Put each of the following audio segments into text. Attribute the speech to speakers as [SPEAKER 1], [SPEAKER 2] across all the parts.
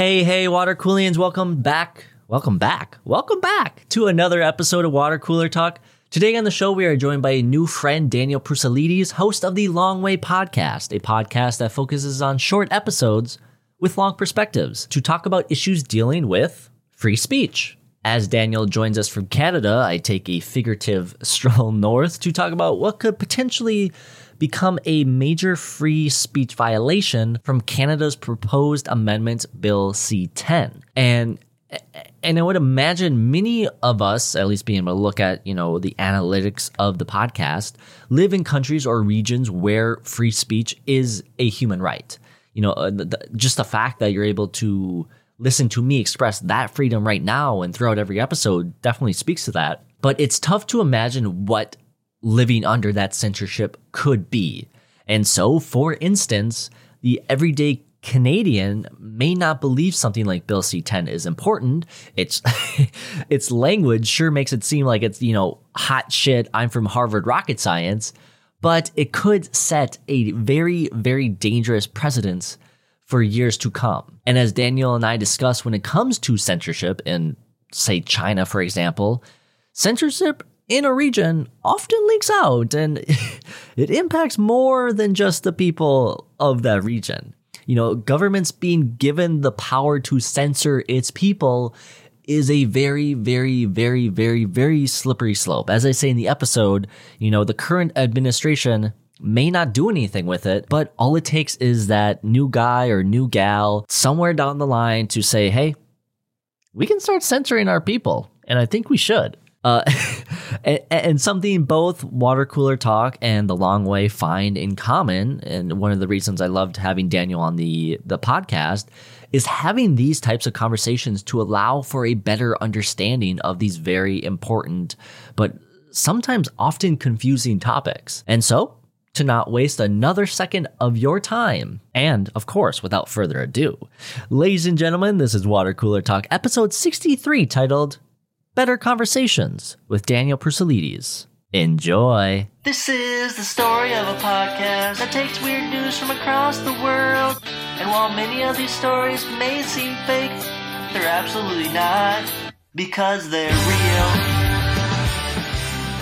[SPEAKER 1] Hey, hey, water coolians, welcome back. Welcome back. Welcome back to another episode of Water Cooler Talk. Today on the show, we are joined by a new friend, Daniel Proussalidis, host of the Long Way Podcast, a podcast that focuses on short episodes with long perspectives to talk about issues dealing with free speech. As Daniel joins us from Canada, I take a figurative stroll north to talk about what could potentially become a major free speech violation from Canada's proposed amendment bill C10. And and I would imagine many of us, at least being able to look at, you know, the analytics of the podcast, live in countries or regions where free speech is a human right. You know, uh, just the fact that you're able to listen to me express that freedom right now and throughout every episode definitely speaks to that. But it's tough to imagine what living under that censorship could be. And so, for instance, the everyday Canadian may not believe something like Bill C10 is important. It's its language sure makes it seem like it's, you know, hot shit, I'm from Harvard rocket science, but it could set a very very dangerous precedence for years to come. And as Daniel and I discuss when it comes to censorship in say China for example, censorship in a region often leaks out and it impacts more than just the people of that region. You know, governments being given the power to censor its people is a very, very, very, very, very slippery slope. As I say in the episode, you know, the current administration may not do anything with it, but all it takes is that new guy or new gal somewhere down the line to say, hey, we can start censoring our people. And I think we should. Uh, and, and, something both Water Cooler Talk and The Long Way find in common, and one of the reasons I loved having Daniel on the, the podcast, is having these types of conversations to allow for a better understanding of these very important, but sometimes often confusing topics. And so, to not waste another second of your time. And, of course, without further ado, ladies and gentlemen, this is Water Cooler Talk, episode 63, titled Better Conversations with Daniel Proussalidis. Enjoy.
[SPEAKER 2] This is the story of a podcast that takes weird news from across the world. And while many of these stories may seem fake, they're absolutely not because they're real.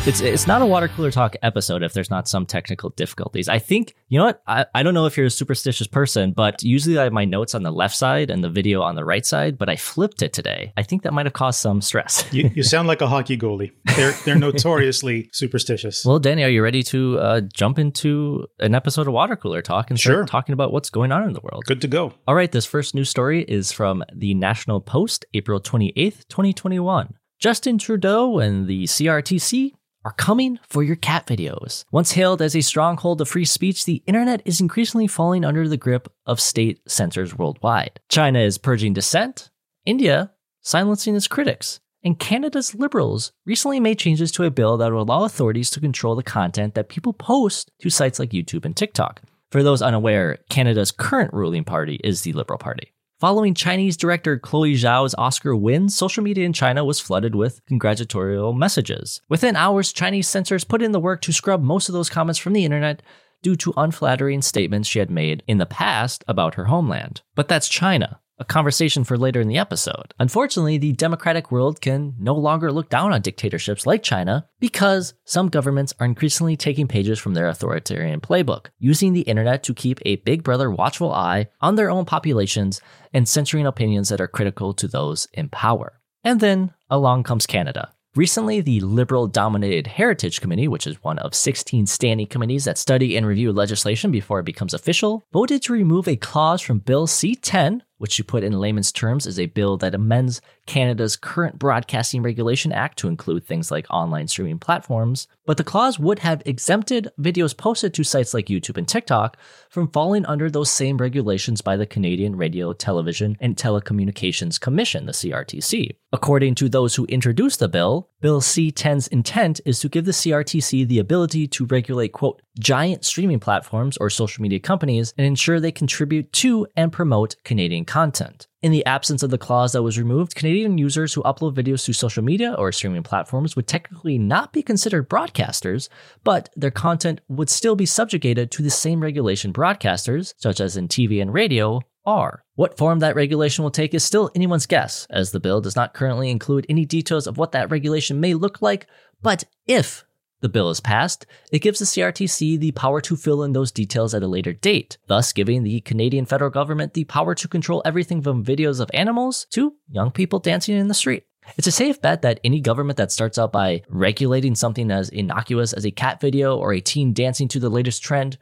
[SPEAKER 1] It's it's not a water cooler talk episode if there's not some technical difficulties. I think you know what I, I don't know if you're a superstitious person, but usually I have my notes on the left side and the video on the right side, but I flipped it today. I think that might have caused some stress.
[SPEAKER 3] you, you sound like a hockey goalie. They're they're notoriously superstitious.
[SPEAKER 1] Well, Danny, are you ready to uh, jump into an episode of water cooler talk and start sure. talking about what's going on in the world?
[SPEAKER 3] Good to go.
[SPEAKER 1] All right, this first news story is from the National Post, April 28th, 2021. Justin Trudeau and the CRTC are coming for your cat videos. Once hailed as a stronghold of free speech, the internet is increasingly falling under the grip of state censors worldwide. China is purging dissent, India silencing its critics, and Canada's Liberals recently made changes to a bill that will allow authorities to control the content that people post to sites like YouTube and TikTok. For those unaware, Canada's current ruling party is the Liberal Party. Following Chinese director Chloe Zhao's Oscar win, social media in China was flooded with congratulatorial messages. Within hours, Chinese censors put in the work to scrub most of those comments from the internet due to unflattering statements she had made in the past about her homeland. But that's China a conversation for later in the episode. Unfortunately, the democratic world can no longer look down on dictatorships like China because some governments are increasingly taking pages from their authoritarian playbook, using the internet to keep a big brother watchful eye on their own populations and censoring opinions that are critical to those in power. And then along comes Canada. Recently, the Liberal dominated Heritage Committee, which is one of 16 standing committees that study and review legislation before it becomes official, voted to remove a clause from Bill C 10, which you put in layman's terms is a bill that amends Canada's current Broadcasting Regulation Act to include things like online streaming platforms, but the clause would have exempted videos posted to sites like YouTube and TikTok from falling under those same regulations by the Canadian Radio, Television, and Telecommunications Commission, the CRTC. According to those who introduced the bill, Bill C 10's intent is to give the CRTC the ability to regulate, quote, giant streaming platforms or social media companies and ensure they contribute to and promote Canadian content. In the absence of the clause that was removed, Canadian users who upload videos to social media or streaming platforms would technically not be considered broadcasters, but their content would still be subjugated to the same regulation broadcasters, such as in TV and radio, are. What form that regulation will take is still anyone's guess, as the bill does not currently include any details of what that regulation may look like, but if the bill is passed, it gives the CRTC the power to fill in those details at a later date, thus giving the Canadian federal government the power to control everything from videos of animals to young people dancing in the street. It's a safe bet that any government that starts out by regulating something as innocuous as a cat video or a teen dancing to the latest trend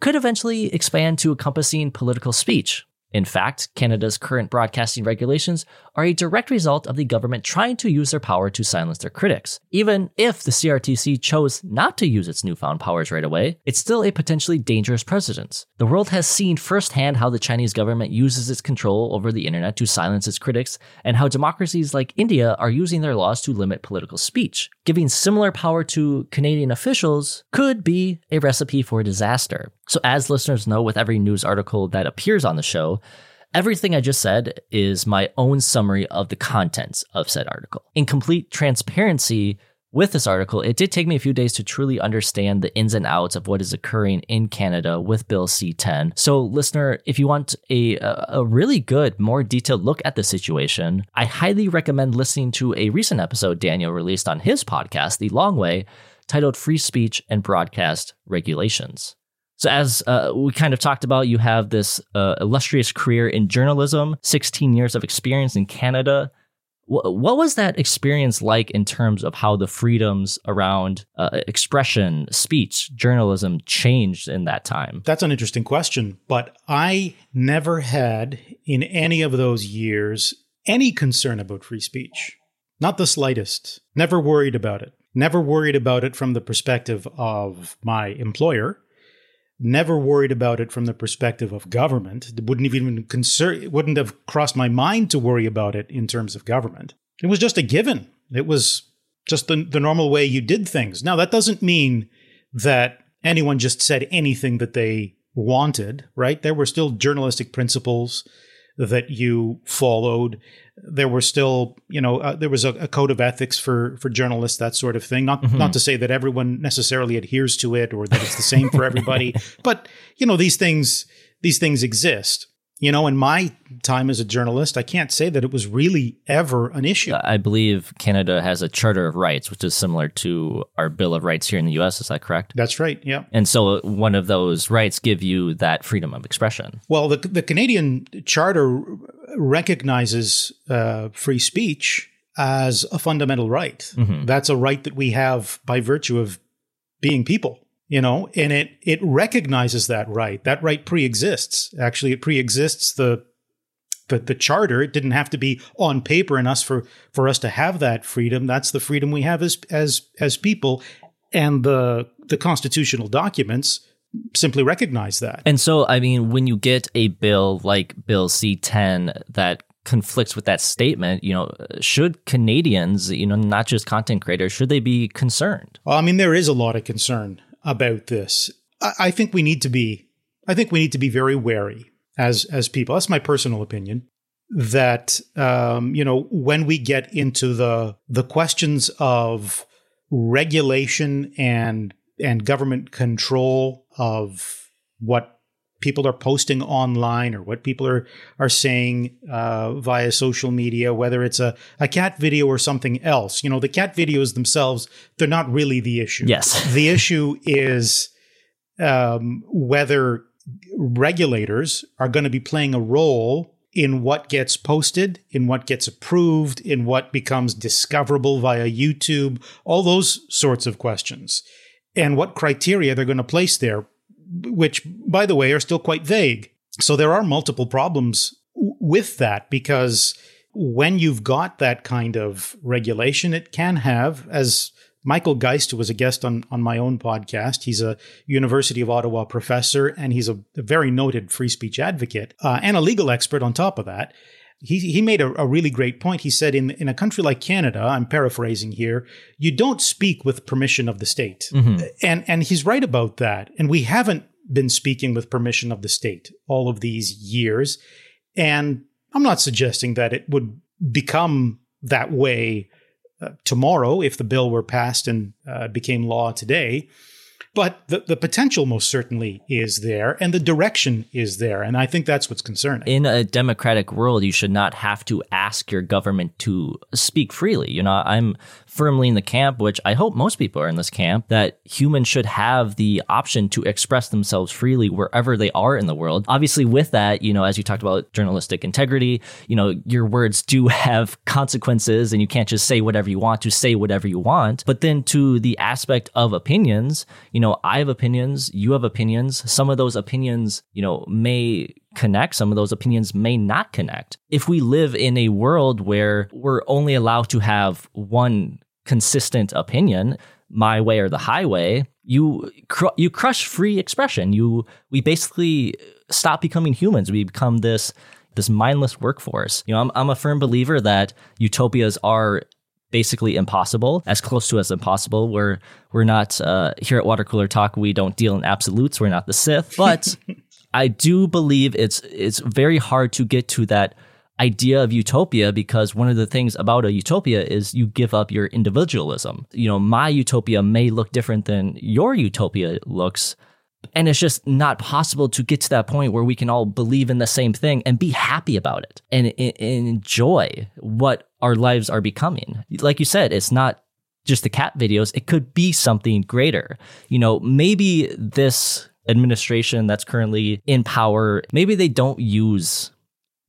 [SPEAKER 1] could eventually expand to encompassing political speech, in fact, Canada's current broadcasting regulations are a direct result of the government trying to use their power to silence their critics. Even if the CRTC chose not to use its newfound powers right away, it's still a potentially dangerous precedent. The world has seen firsthand how the Chinese government uses its control over the internet to silence its critics, and how democracies like India are using their laws to limit political speech. Giving similar power to Canadian officials could be a recipe for disaster. So, as listeners know, with every news article that appears on the show, everything I just said is my own summary of the contents of said article. In complete transparency, with this article, it did take me a few days to truly understand the ins and outs of what is occurring in Canada with Bill C 10. So, listener, if you want a, a really good, more detailed look at the situation, I highly recommend listening to a recent episode Daniel released on his podcast, The Long Way, titled Free Speech and Broadcast Regulations. So, as uh, we kind of talked about, you have this uh, illustrious career in journalism, 16 years of experience in Canada. W- what was that experience like in terms of how the freedoms around uh, expression, speech, journalism changed in that time?
[SPEAKER 3] That's an interesting question, but I never had in any of those years any concern about free speech. Not the slightest. Never worried about it. Never worried about it from the perspective of my employer never worried about it from the perspective of government. It wouldn't even concern, it wouldn't have crossed my mind to worry about it in terms of government. It was just a given. It was just the, the normal way you did things. Now, that doesn't mean that anyone just said anything that they wanted, right? There were still journalistic principles that you followed. There were still, you know, uh, there was a, a, code of ethics for for journalists, that sort of thing. Not mm-hmm. not to say that everyone necessarily adheres to it or that it's the same for everybody, but you know, these things these things exist. You know, in my time as a journalist, I can't say that it was really ever an issue.
[SPEAKER 1] I believe Canada has a Charter of Rights, which is similar to our Bill of Rights here in the US. Is that correct?
[SPEAKER 3] That's right. Yeah.
[SPEAKER 1] And so one of those rights give you that freedom of expression.
[SPEAKER 3] Well, the, the Canadian Charter recognizes uh, free speech as a fundamental right. Mm-hmm. That's a right that we have by virtue of being people you know and it it recognizes that right. That right pre-exists. Actually it pre-exists the the, the charter. It didn't have to be on paper and us for for us to have that freedom. That's the freedom we have as as as people. And the the constitutional documents simply recognize that.
[SPEAKER 1] And so i mean when you get a bill like bill c10 that conflicts with that statement you know should canadians you know not just content creators should they be concerned?
[SPEAKER 3] Well i mean there is a lot of concern about this. I, I think we need to be I think we need to be very wary as as people. That's my personal opinion. That um, you know, when we get into the the questions of regulation and and government control of what people are posting online or what people are are saying uh, via social media, whether it's a, a cat video or something else. You know, the cat videos themselves, they're not really the issue.
[SPEAKER 1] Yes.
[SPEAKER 3] the issue is um, whether regulators are going to be playing a role in what gets posted, in what gets approved, in what becomes discoverable via YouTube, all those sorts of questions. And what criteria they're going to place there which, by the way, are still quite vague. So there are multiple problems with that because when you've got that kind of regulation, it can have, as Michael Geist, was a guest on, on my own podcast, he's a University of Ottawa professor and he's a, a very noted free speech advocate uh, and a legal expert on top of that. He, he made a, a, really great point. He said, in, in a country like Canada, I'm paraphrasing here, you don't speak with permission of the state. Mm-hmm. And, and he's right about that. And we haven't been speaking with permission of the state all of these years. And I'm not suggesting that it would become that way uh, tomorrow if the bill were passed and uh, became law today. But the, the potential most certainly is there, and the direction is there. And I think that's what's concerning.
[SPEAKER 1] In a democratic world, you should not have to ask your government to speak freely. You know, I'm firmly in the camp, which I hope most people are in this camp, that humans should have the option to express themselves freely wherever they are in the world. Obviously, with that, you know, as you talked about journalistic integrity, you know, your words do have consequences and you can't just say whatever you want to say whatever you want. But then to the aspect of opinions, you know, I have opinions, you have opinions. Some of those opinions, you know, may connect. Some of those opinions may not connect. If we live in a world where we're only allowed to have one consistent opinion, my way or the highway, you cr- you crush free expression. You we basically stop becoming humans. We become this this mindless workforce. You know, I'm I'm a firm believer that utopias are basically impossible, as close to as impossible. We're we're not uh, here at Water Cooler Talk. We don't deal in absolutes. We're not the Sith, but I do believe it's it's very hard to get to that idea of utopia because one of the things about a utopia is you give up your individualism. You know, my utopia may look different than your utopia looks. And it's just not possible to get to that point where we can all believe in the same thing and be happy about it and, and enjoy what our lives are becoming. Like you said, it's not just the cat videos, it could be something greater. You know, maybe this administration that's currently in power, maybe they don't use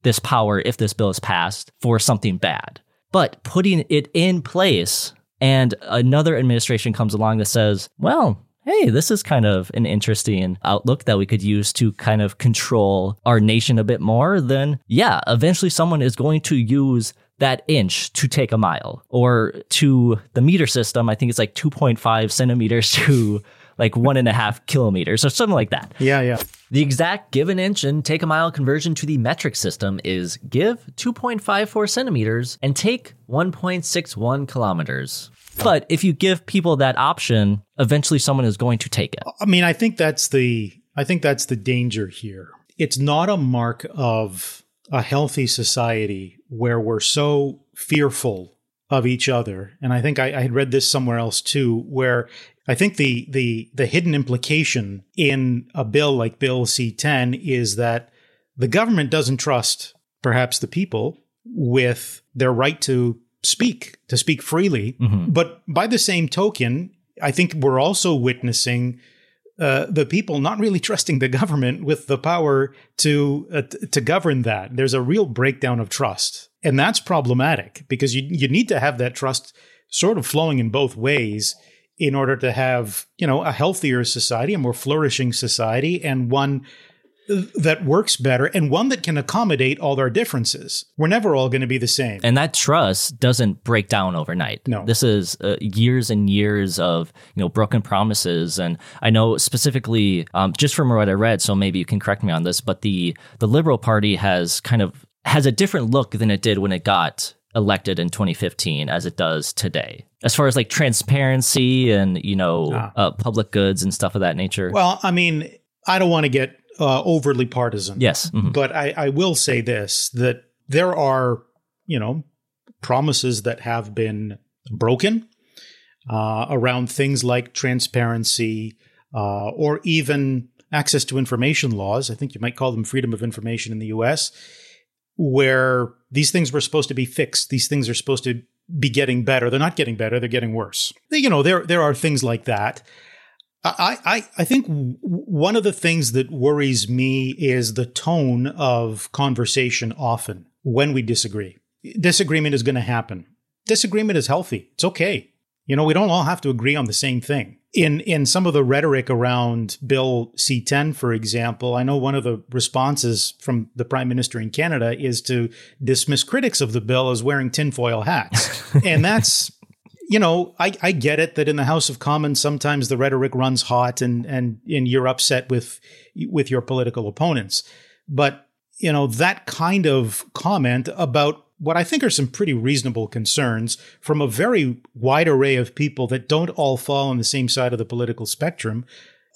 [SPEAKER 1] this power, if this bill is passed, for something bad. But putting it in place and another administration comes along that says, well, hey, this is kind of an interesting outlook that we could use to kind of control our nation a bit more, then yeah, eventually someone is going to use that inch to take a mile or to the meter system. I think it's like 2.5 centimeters to like one and a half kilometers or something like that.
[SPEAKER 3] Yeah, yeah.
[SPEAKER 1] The exact give an inch and take a mile conversion to the metric system is give 2.54 centimeters and take 1.61 kilometers. But if you give people that option, eventually someone is going to take it.
[SPEAKER 3] I mean, I think that's the I think that's the danger here. It's not a mark of a healthy society where we're so fearful of each other. And I think I, I, had read this somewhere else too, where I think the the the hidden implication in a bill like Bill C10 is that the government doesn't trust perhaps the people with their right to speak, to speak freely. Mm-hmm. But by the same token, I think we're also witnessing uh, the people not really trusting the government with the power to uh, t- to govern that. There's a real breakdown of trust, and that's problematic because you you need to have that trust sort of flowing in both ways in order to have, you know, a healthier society, a more flourishing society, and one that works better and one that can accommodate all our differences. We're never all going to be the same.
[SPEAKER 1] And that trust doesn't break down overnight.
[SPEAKER 3] No.
[SPEAKER 1] This is uh, years and years of, you know, broken promises and I know specifically um, just from what I read, so maybe you can correct me on this, but the the Liberal Party has kind of has a different look than it did when it got elected in 2015 as it does today. As far as like transparency and you know ah. uh, public goods and stuff of that nature.
[SPEAKER 3] Well i mean i don't want to get uh, overly partisan.
[SPEAKER 1] Yes. Mm-hmm.
[SPEAKER 3] but I, I will say this that there are you know promises that have been broken uh, around things like transparency uh, or even access to information laws. I think you might call them freedom of information in the us where these things were supposed to be fixed. These things are supposed to be getting better. They're not getting better. They're getting worse. You know, there there are things like that. I I, I think one of the things that worries me is the tone of conversation. Often when we disagree, disagreement is going to happen. Disagreement is healthy. It's okay. You know, we don't all have to agree on the same thing in in some of the rhetoric around Bill C10, for example, I know one of the responses from the Prime Minister in Canada is to dismiss critics of the bill as wearing tinfoil hats, and that's. You know, I, I get it that in the House of Commons sometimes the rhetoric runs hot and, and and you're upset with with your political opponents. But, you know, that kind of comment about what I think are some pretty reasonable concerns from a very wide array of people that don't all fall on the same side of the political spectrum.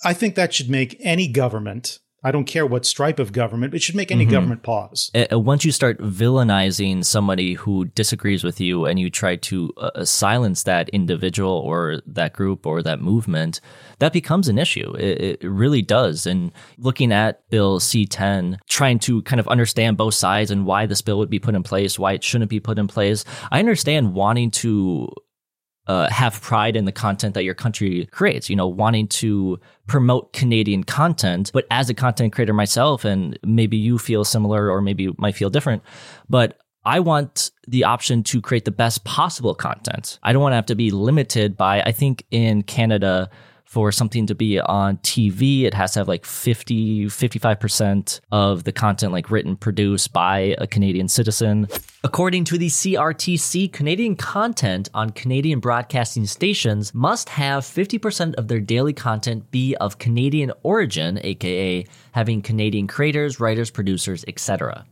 [SPEAKER 3] I think that should make any government I don't care what stripe of government. It should make any government pause.
[SPEAKER 1] Uh, once you start villainizing somebody who disagrees with you and you try to uh, silence that individual or that group or that movement, that becomes an issue. It, it really does. And looking at Bill C 10, trying to kind of understand both sides and why this bill would be put in place, why it shouldn't be put in place, I understand wanting to uh, have pride in the content that your country creates, you know, wanting to promote Canadian content. But as a content creator myself, and maybe you feel similar or maybe might feel different, but I want the option to create the best possible content. I don't want to have to be limited by, I think in Canada, for something to be on TV, it has to have like 50, 55% of the content like written, produced by a Canadian citizen. According to the CRTC, Canadian content on Canadian broadcasting stations must have 50% of their daily content be of Canadian origin, aka having Canadian creators, writers, producers, etc.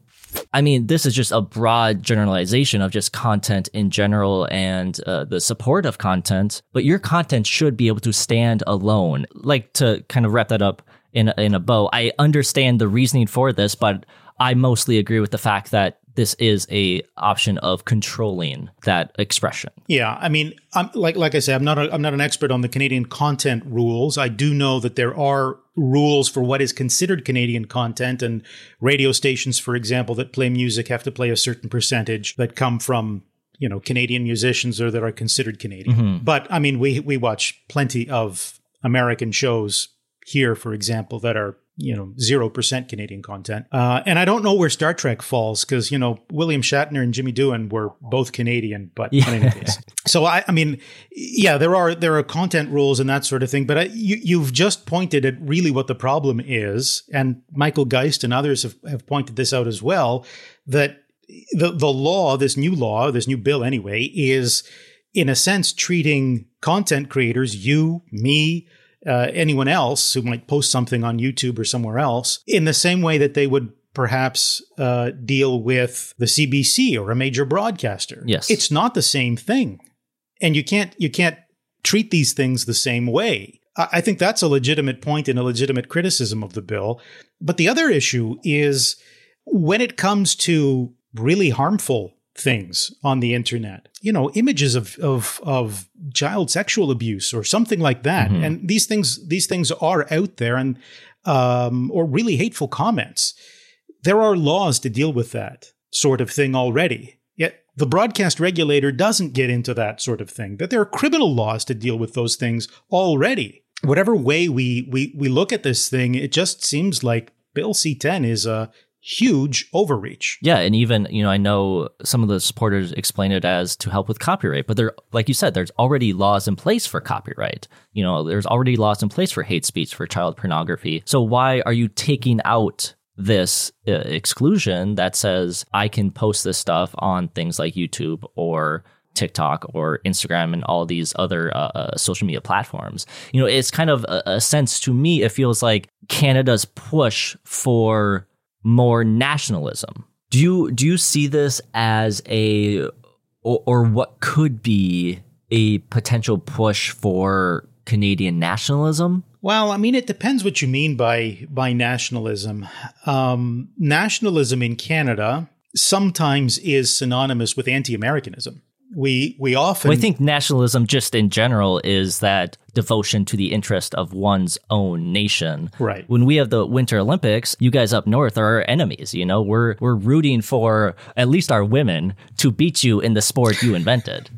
[SPEAKER 1] I mean, this is just a broad generalization of just content in general and uh, the support of content, but your content should be able to stand alone. Like to kind of wrap that up in in a bow, I understand the reasoning for this, but I mostly agree with the fact that this is a option of controlling that expression.
[SPEAKER 3] Yeah, I mean, I'm like like I said, I'm not a, I'm not an expert on the Canadian content rules. I do know that there are rules for what is considered Canadian content, and radio stations, for example, that play music have to play a certain percentage that come from you know Canadian musicians or that are considered Canadian. Mm-hmm. But I mean, we we watch plenty of American shows here, for example, that are you know zero percent Canadian content. Uh, and I don't know where Star Trek falls because you know William Shatner and Jimmy Doohan were both Canadian, but
[SPEAKER 1] Yeah.
[SPEAKER 3] in any case. So I, I mean, yeah, there are there are content rules and that sort of thing. But I, you you've just pointed at really what the problem is, and Michael Geist and others have, have pointed this out as well. That the the law, this new law, this new bill anyway, is in a sense treating content creators, you, me, uh, anyone else who might post something on YouTube or somewhere else, in the same way that they would perhaps uh, deal with the CBC or a major broadcaster.
[SPEAKER 1] Yes.
[SPEAKER 3] it's not the same thing, and you can't you can't treat these things the same way. I I think that's a legitimate point and a legitimate criticism of the bill. But the other issue is when it comes to really harmful things on the internet, you know, images of of of child sexual abuse or something like that, and these things these things are out there, and um, or really hateful comments. There are laws to deal with that sort of thing already. Yet the broadcast regulator doesn't get into that sort of thing. That there are criminal laws to deal with those things already. Whatever way we we we look at this thing, it just seems like Bill C10 is a huge overreach.
[SPEAKER 1] Yeah, and even you know, I know some of the supporters explain it as to help with copyright, but there, like you said, there's already laws in place for copyright. You know, there's already laws in place for hate speech, for child pornography. So why are you taking out this uh, exclusion that says I can post this stuff on things like YouTube or TikTok or Instagram and all these other uh, uh, social media platforms. You know, it's kind of a, a sense to me, it feels like Canada's push for more nationalism. Do you do you see this as a or, or what could be a potential push for Canadian nationalism?
[SPEAKER 3] Well, I mean, it depends what you mean by by nationalism. Um, nationalism in Canada sometimes is synonymous with anti-Americanism. We we often
[SPEAKER 1] Well, I think nationalism, just in general, is that devotion to the interest of one's own nation.
[SPEAKER 3] Right.
[SPEAKER 1] When we have the Winter Olympics, you guys up north are our enemies. You know, we're we're rooting for at least our women to beat you in the sport you invented.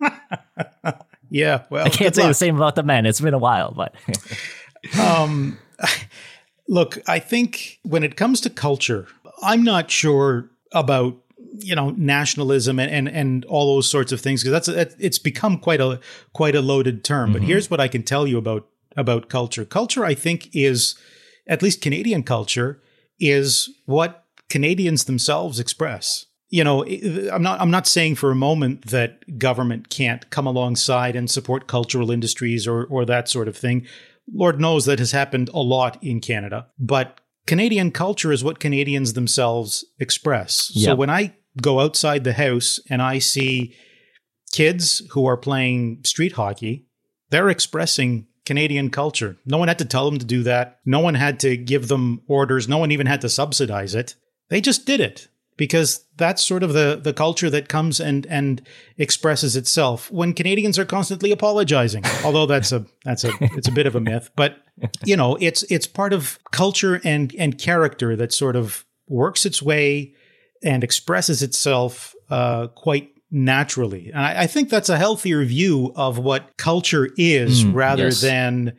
[SPEAKER 3] yeah. Well,
[SPEAKER 1] I can't say the same about the men. It's been a while, but
[SPEAKER 3] Um, look, I think when it comes to culture, I'm not sure about you know nationalism and and, and all those sorts of things because that's that, it's become quite a quite a loaded term. But mm-hmm. here's what I can tell you about about culture. Culture, I think, is at least Canadian culture is what Canadians themselves express. You know, I'm not I'm not saying for a moment that government can't come alongside and support cultural industries or or that sort of thing. Lord knows that has happened a lot in Canada, but Canadian culture is what Canadians themselves express. So when I go outside the house and I see kids who are playing street hockey, they're expressing Canadian culture. No one had to tell them to do that. No one had to give them orders. No one even had to subsidize it. They just did it because that's sort of the, the culture that comes and, and expresses itself when Canadians are constantly apologizing. Although that's a that's a it's a bit of a myth, but you know it's it's part of culture and and character that sort of works its way and expresses itself uh, quite naturally. And I, I, think that's a healthier view of what culture is mm, rather yes. than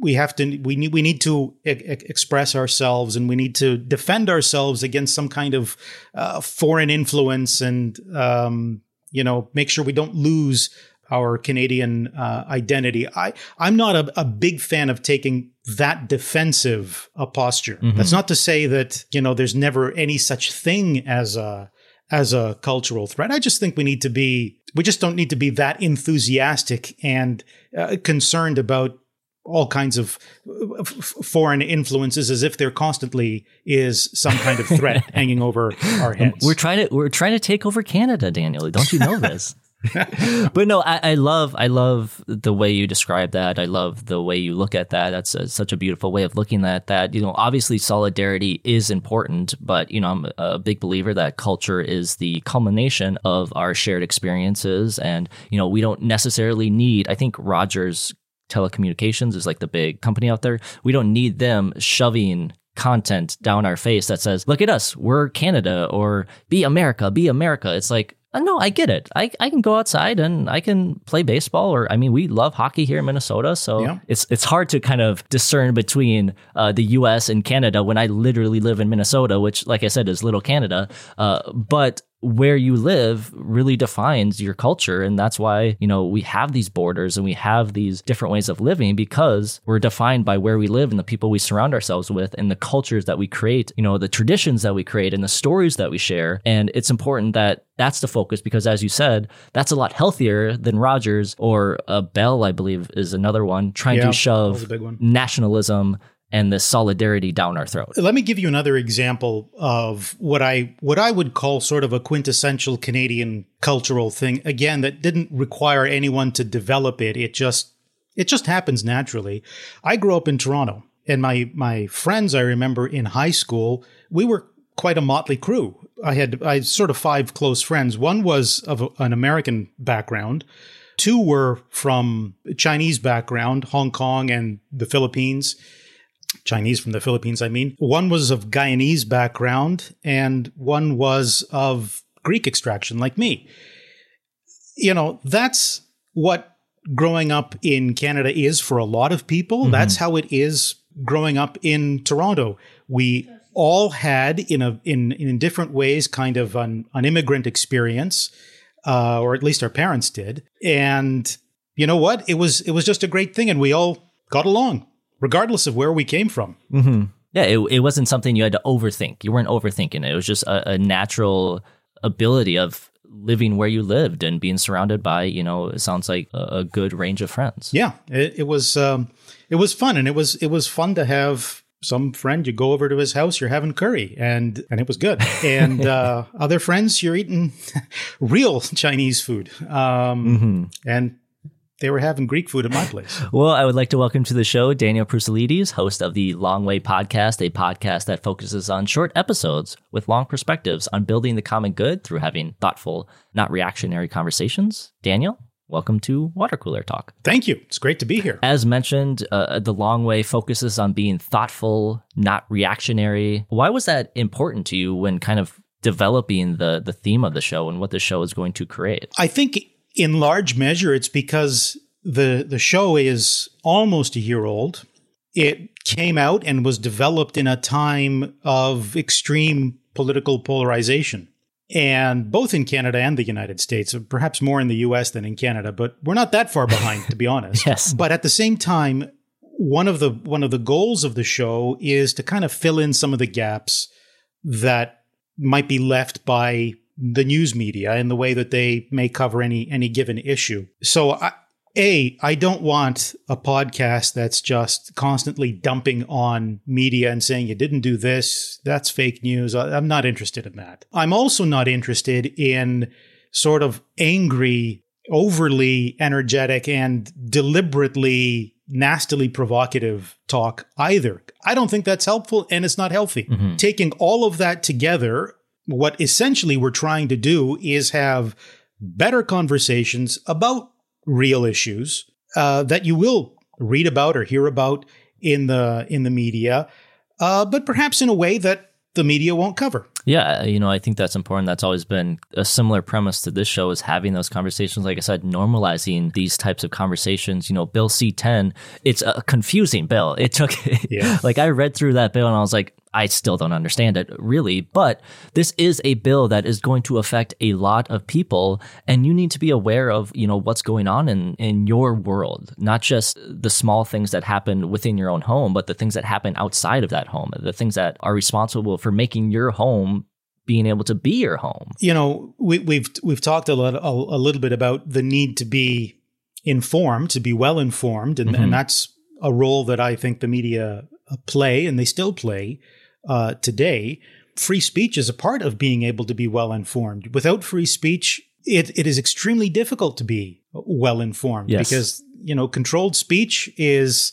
[SPEAKER 3] we have to we need we need to e- express ourselves and we need to defend ourselves against some kind of uh, foreign influence and um, you know make sure we don't lose our Canadian uh, identity. I I'm not a, a, big fan of taking that defensive a posture. Mm-hmm. That's not to say that you know there's never any such thing as a as a cultural threat. I just think we need to be we just don't need to be that enthusiastic and uh, concerned about all kinds of f- foreign influences as if there constantly is some kind of threat hanging over our heads.
[SPEAKER 1] We're trying to we're trying to take over Canada, Daniel. Don't you know this? but no, I, I, love I love the way you describe that. I love the way you look at that. That's a, such a beautiful way of looking at that. You know, obviously solidarity is important, but you know, I'm a big believer that culture is the culmination of our shared experiences, and you know, we don't necessarily need. I think Rogers telecommunications is like the big company out there. We don't need them shoving content down our face that says, look at us, we're Canada or be America, be America. It's like, uh, no, I get it. I, I can go outside and I can play baseball, or I mean, we love hockey here in Minnesota, so yeah. it's it's hard to kind of discern between uh, the U.S. and Canada when I literally live in Minnesota, which, like I said, is little Canada. Uh, but where you live really defines your culture. And that's why, you know, we have these borders and we have these different ways of living because we're defined by where we live and the people we surround ourselves with and the cultures that we create, you know, the traditions that we create and the stories that we share. And it's important that that's the focus because as you said, that's a lot healthier than Rogers or a Bell, I believe is another one, trying yeah, to shove nationalism and the solidarity down our throat.
[SPEAKER 3] Let me give you another example of what I what I would call sort of a quintessential Canadian cultural thing. Again, that didn't require anyone to develop it. It just it just happens naturally. I grew up in Toronto, and my my friends I remember in high school, we were quite a motley crew. I had I had sort of five close friends. One was of an American background. Two were from Chinese background, Hong Kong and the Philippines Chinese from the Philippines, I mean. One was of Guyanese background, and one was of Greek extraction, like me. You know, that's what growing up in Canada is for a lot of people. Mm-hmm. That's how it is growing up in Toronto. We all had, in a in in different ways, kind of an, an immigrant experience, uh, or at least our parents did. And you know what? It was it was just a great thing, and we all got along regardless of where we came from.
[SPEAKER 1] Mm-hmm. Yeah, it, it wasn't something you had to overthink. You weren't overthinking it. It was just a, a natural ability of living where you lived and being surrounded by, you know, it sounds like a, a good range of friends.
[SPEAKER 3] Yeah, it, it was um, it was fun, and it was it was fun to have some friend you go over to his house you're having curry and and it was good and uh, other friends you're eating real chinese food um, mm-hmm. and they were having Greek food at my place.
[SPEAKER 1] well, I would like to welcome to the show Daniel Proussalidis, host of the Long Way Podcast, a podcast that focuses on short episodes with long perspectives on building the common good through having thoughtful, not reactionary conversations. Daniel, welcome to Water Cooler Talk.
[SPEAKER 3] Thank you. It's great to be here.
[SPEAKER 1] As mentioned, uh, the Long Way focuses on being thoughtful, not reactionary. Why was that important to you when kind of developing the the theme of the show and what the show is going to create?
[SPEAKER 3] I think in large measure, it's because the the show is almost a year old. It came out and was developed in a time of extreme political polarization. And both in Canada and the United States, perhaps more in the US than in Canada, but we're not that far behind, to be honest.
[SPEAKER 1] yes.
[SPEAKER 3] But at the same time, one of the one of the goals of the show is to kind of fill in some of the gaps that might be left by the news media and the way that they may cover any any given issue. So I, a, I don't want a podcast that's just constantly dumping on media and saying you didn't do this, that's fake news. I'm not interested in that. I'm also not interested in sort of angry, overly energetic, and deliberately nastily provocative talk either. I don't think that's helpful and it's not healthy.
[SPEAKER 1] Mhm.
[SPEAKER 3] Taking all of that together, what essentially we're trying to do is have better conversations about real issues uh, that you will read about or hear about in the in the media, uh, but perhaps in a way that the media won't cover.
[SPEAKER 1] Yeah, you know, I think that's important. That's always been a similar premise to this show is having those conversations. Like I said, normalizing these types of conversations. You know, Bill C ten, it's a confusing bill. It took
[SPEAKER 3] Yeah.
[SPEAKER 1] like I read through that bill and I was like, I still don't understand it really. But this is a bill that is going to affect a lot of people, and you need to be aware of, you know, what's going on in in your world, not just the small things that happen within your own home, but the things that happen outside of that home, the things that are responsible for making your home being able to be your home.
[SPEAKER 3] you know we, we've we've talked a, lot, a, a little bit about the need to be informed to be well informed and,
[SPEAKER 1] Mhm.
[SPEAKER 3] and that's a role that i think the media uh, play and they still play uh, today free speech is a part of being able to be well informed without free speech it, it is extremely difficult to be well informed
[SPEAKER 1] Yes.
[SPEAKER 3] because you know controlled speech is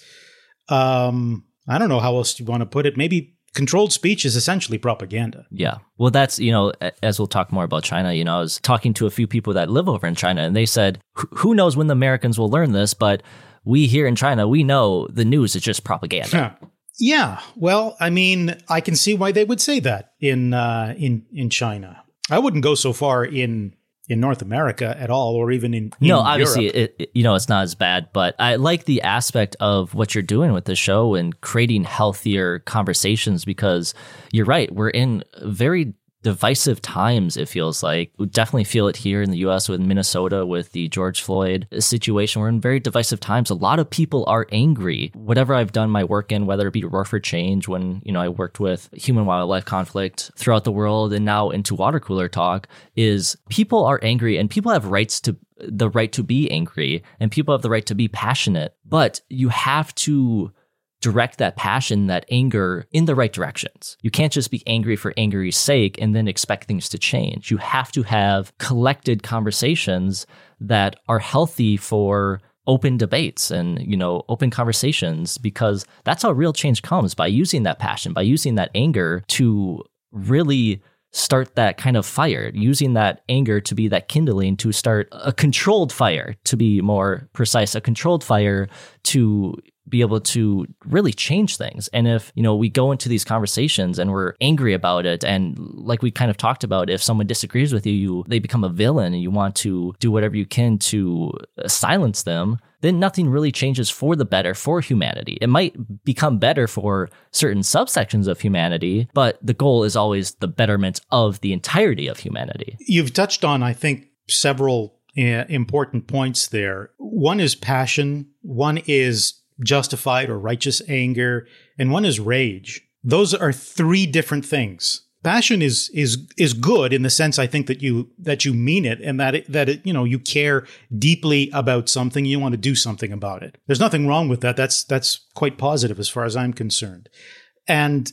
[SPEAKER 3] um i don't know how else you want to put it maybe controlled speech is essentially propaganda
[SPEAKER 1] Yeah. Well, that's, you know, as we'll talk more about China, you know, I was talking to a few people that live over in China and they said, "Who- knows when the Americans will learn this, but we here in China, we know the news is just propaganda.
[SPEAKER 3] Huh. Yeah, well, I mean, I can see why they would say that in uh, in in China. I wouldn't go so far in in North America at all, or even in, in
[SPEAKER 1] no, obviously, it, it- you know, it's not as bad, but I like the aspect of what you're doing with the show and creating healthier conversations because you're right. We're in very divisive times, it feels like. We definitely feel it here in the US with Minnesota with the George Floyd situation. We're in very divisive times. A lot of people are angry. Whatever I've done my work in, whether it be Roar for Change, when, you know, I worked with human wildlife conflict throughout the world and now into water cooler talk, is people are angry and people have rights to the right to be angry and people have the right to be passionate. But you have to direct that passion, that anger in the right directions. You can't just be angry for angry's sake and then expect things to change. You have to have collected conversations that are healthy for open debates and you know open conversations because that's how real change comes by using that passion by using that anger to really start that kind of fire using that anger to be that kindling to start a controlled fire to be more precise a controlled fire to be able to really change things. And if, you know, we go into these conversations and we're angry about it and like we kind of talked about if someone disagrees with you, you they become a villain and you want to do whatever you can to uh, silence them, then nothing really changes for the better for humanity. It might become better for certain subsections of humanity, but the goal is always the betterment of the entirety of humanity.
[SPEAKER 3] You've touched on, I think, several uh, important points there. One is passion. One is justified or righteous anger, and one is rage. Those are three different things. Passion is is is good in the sense I think that you that you mean it and that it, that it, you know you care deeply about something you want to do something about it. There's nothing wrong with that. That's that's quite positive as far as I'm concerned. And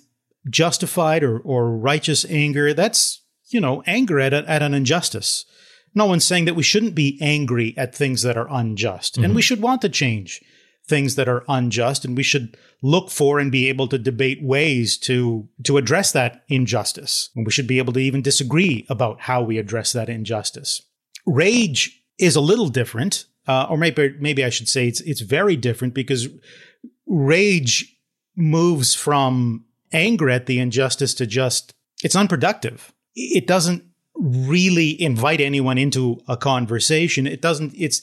[SPEAKER 3] justified or or righteous anger that's you know anger at a, at an injustice. No one's saying that we shouldn't be angry at things that are unjust, and we mm-hmm. should want to change things that are unjust and we should look for and be able to debate ways to to address that injustice. And we should be able to even disagree about how we address that injustice. Rage is a little different uh, or maybe maybe I should say it's it's very different because rage moves from anger at the injustice to just it's unproductive. It doesn't really invite anyone into a conversation it doesn't it's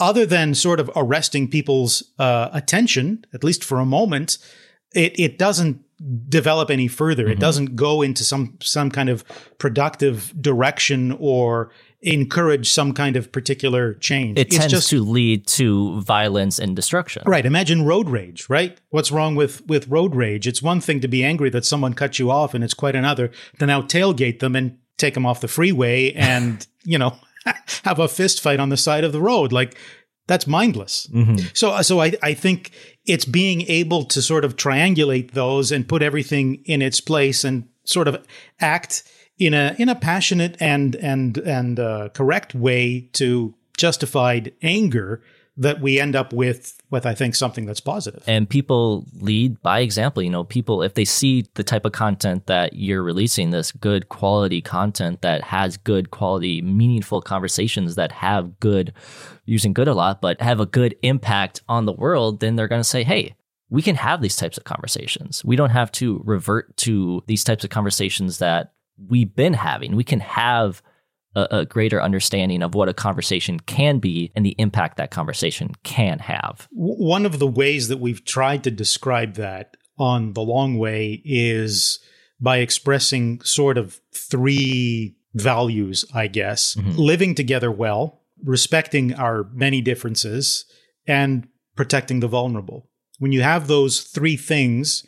[SPEAKER 3] other than sort of arresting people's uh, attention at least for a moment it it doesn't develop any further
[SPEAKER 1] Mm-hmm.
[SPEAKER 3] it doesn't go into some some kind of productive direction or encourage some kind of particular change
[SPEAKER 1] It
[SPEAKER 3] It's
[SPEAKER 1] tends
[SPEAKER 3] just-
[SPEAKER 1] to lead to violence and destruction.
[SPEAKER 3] Right. Imagine road rage, right? What's wrong with, with road rage? It's one thing to be angry that someone cut you off, and it's quite another to now tailgate them and take them off the freeway and, you know, have a fist fight on the side of the road. Like, that's mindless. So, so I, I think it's being able to sort of triangulate those and put everything in its place and sort of act in a in a passionate and and and uh, correct way to justified anger that we end up with with I think something that's positive.
[SPEAKER 1] And people lead by example. You know, people if they see the type of content that you're releasing, this good quality content that has good quality, meaningful conversations that have good using good a lot, but have a good impact on the world, then they're going to say, "Hey, we can have these types of conversations. We don't have to revert to these types of conversations that we've been having. We can have a, a, greater understanding of what a conversation can be and the impact that conversation can have.
[SPEAKER 3] One of the ways that we've tried to describe that on the long way is by expressing sort of three values, I guess mm-hmm. living together well, respecting our many differences, and protecting the vulnerable. When you have those three things,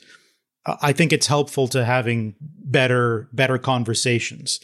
[SPEAKER 3] I think it's helpful to having better better conversations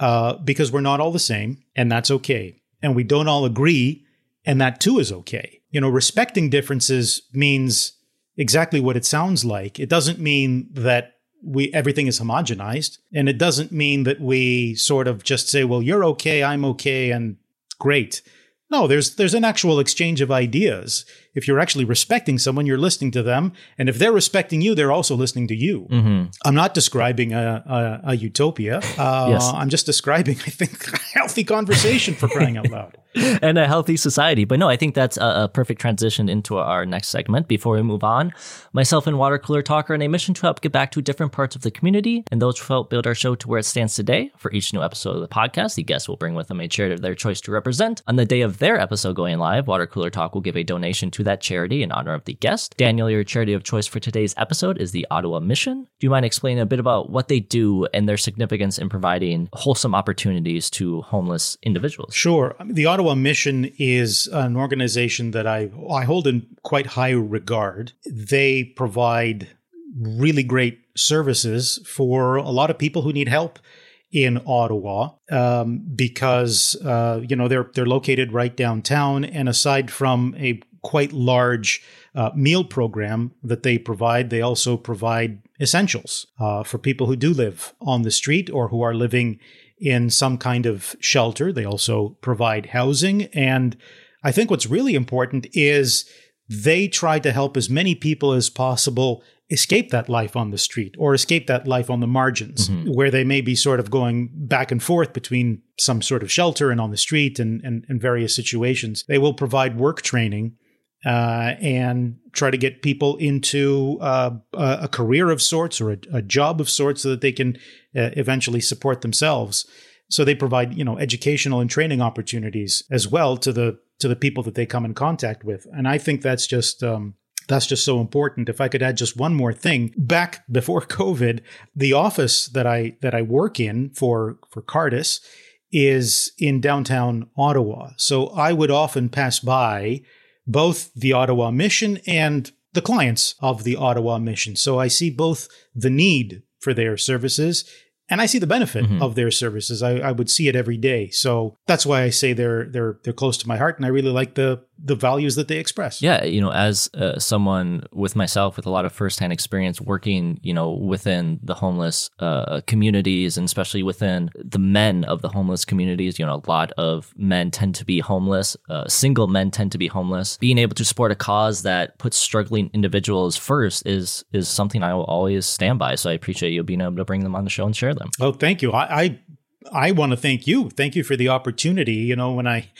[SPEAKER 3] uh, because we're not all the same, and that's okay. And we don't all agree, and that too is okay. You know, respecting differences means exactly what it sounds like. It doesn't mean that we everything is homogenized, and it doesn't mean that we sort of just say, "Well, you're okay, I'm okay, and great." No, there's there's an actual exchange of ideas. If you're actually respecting someone, you're listening to them, and if they're respecting you, they're also listening to you. Mm-hmm. I'm not describing a, a, a utopia. Uh, yes. I'm just describing, I think, a healthy conversation for crying out loud.
[SPEAKER 1] and a healthy society. But no, I think that's a, a, perfect transition into our next segment. Before we move on, myself and Water Cooler Talk are on a mission to help get back to different parts of the community and those who help build our show to where it stands today. For each new episode of the podcast, the guests will bring with them a charity of their choice to represent. On the day of their episode going live, Water Cooler Talk will give a donation to that charity in honor of the guest. Daniel, your charity of choice for today's episode is the Ottawa Mission. Do you mind explaining a bit about what they do and their significance in providing wholesome opportunities to homeless individuals?
[SPEAKER 3] Sure. The Ottawa Mission is an organization that I, I hold in quite high regard. They provide really great services for a lot of people who need help in Ottawa um, because uh, you know they're they're located right downtown, and aside from a quite large uh, meal program that they provide, they also provide essentials uh, for people who do live on the street or who are living in some kind of shelter. They also provide housing. And I think what's really important is they try to help as many people as possible escape that life on the street or escape that life on the margins mm-hmm. where they may be sort of going back and forth between some sort of shelter and on the street and, and, and various situations. They will provide work training uh, and try to get people into uh, a career of sorts or a, a, job of sorts so that they can uh, eventually support themselves. So they provide, you know, educational and training opportunities as well to the to the people that they come in contact with. And I think that's just um, that's just so important. If I could add just one more thing, back before COVID, the office that I that I work in for for Cardus is in downtown Ottawa. So I would often pass by both the Ottawa mission and the clients of the Ottawa mission. So I see both the need for their services and I see the benefit mm-hmm. of their services. I, I, would see it every day. So that's why I say they're they're they're close to my heart, and I really like the the values that they express.
[SPEAKER 1] Yeah, you know, as uh, someone with myself with a lot of firsthand experience working, you know, within the homeless uh, communities, and especially within the men of the homeless communities, you know, a lot of men tend to be homeless. Uh, single men tend to be homeless. Being able to support a cause that puts struggling individuals first is is something I will always stand by. So I appreciate you being able to bring them on the show and share them.
[SPEAKER 3] Oh, thank you. I, I, I want to thank you. Thank you for the opportunity. You know, when I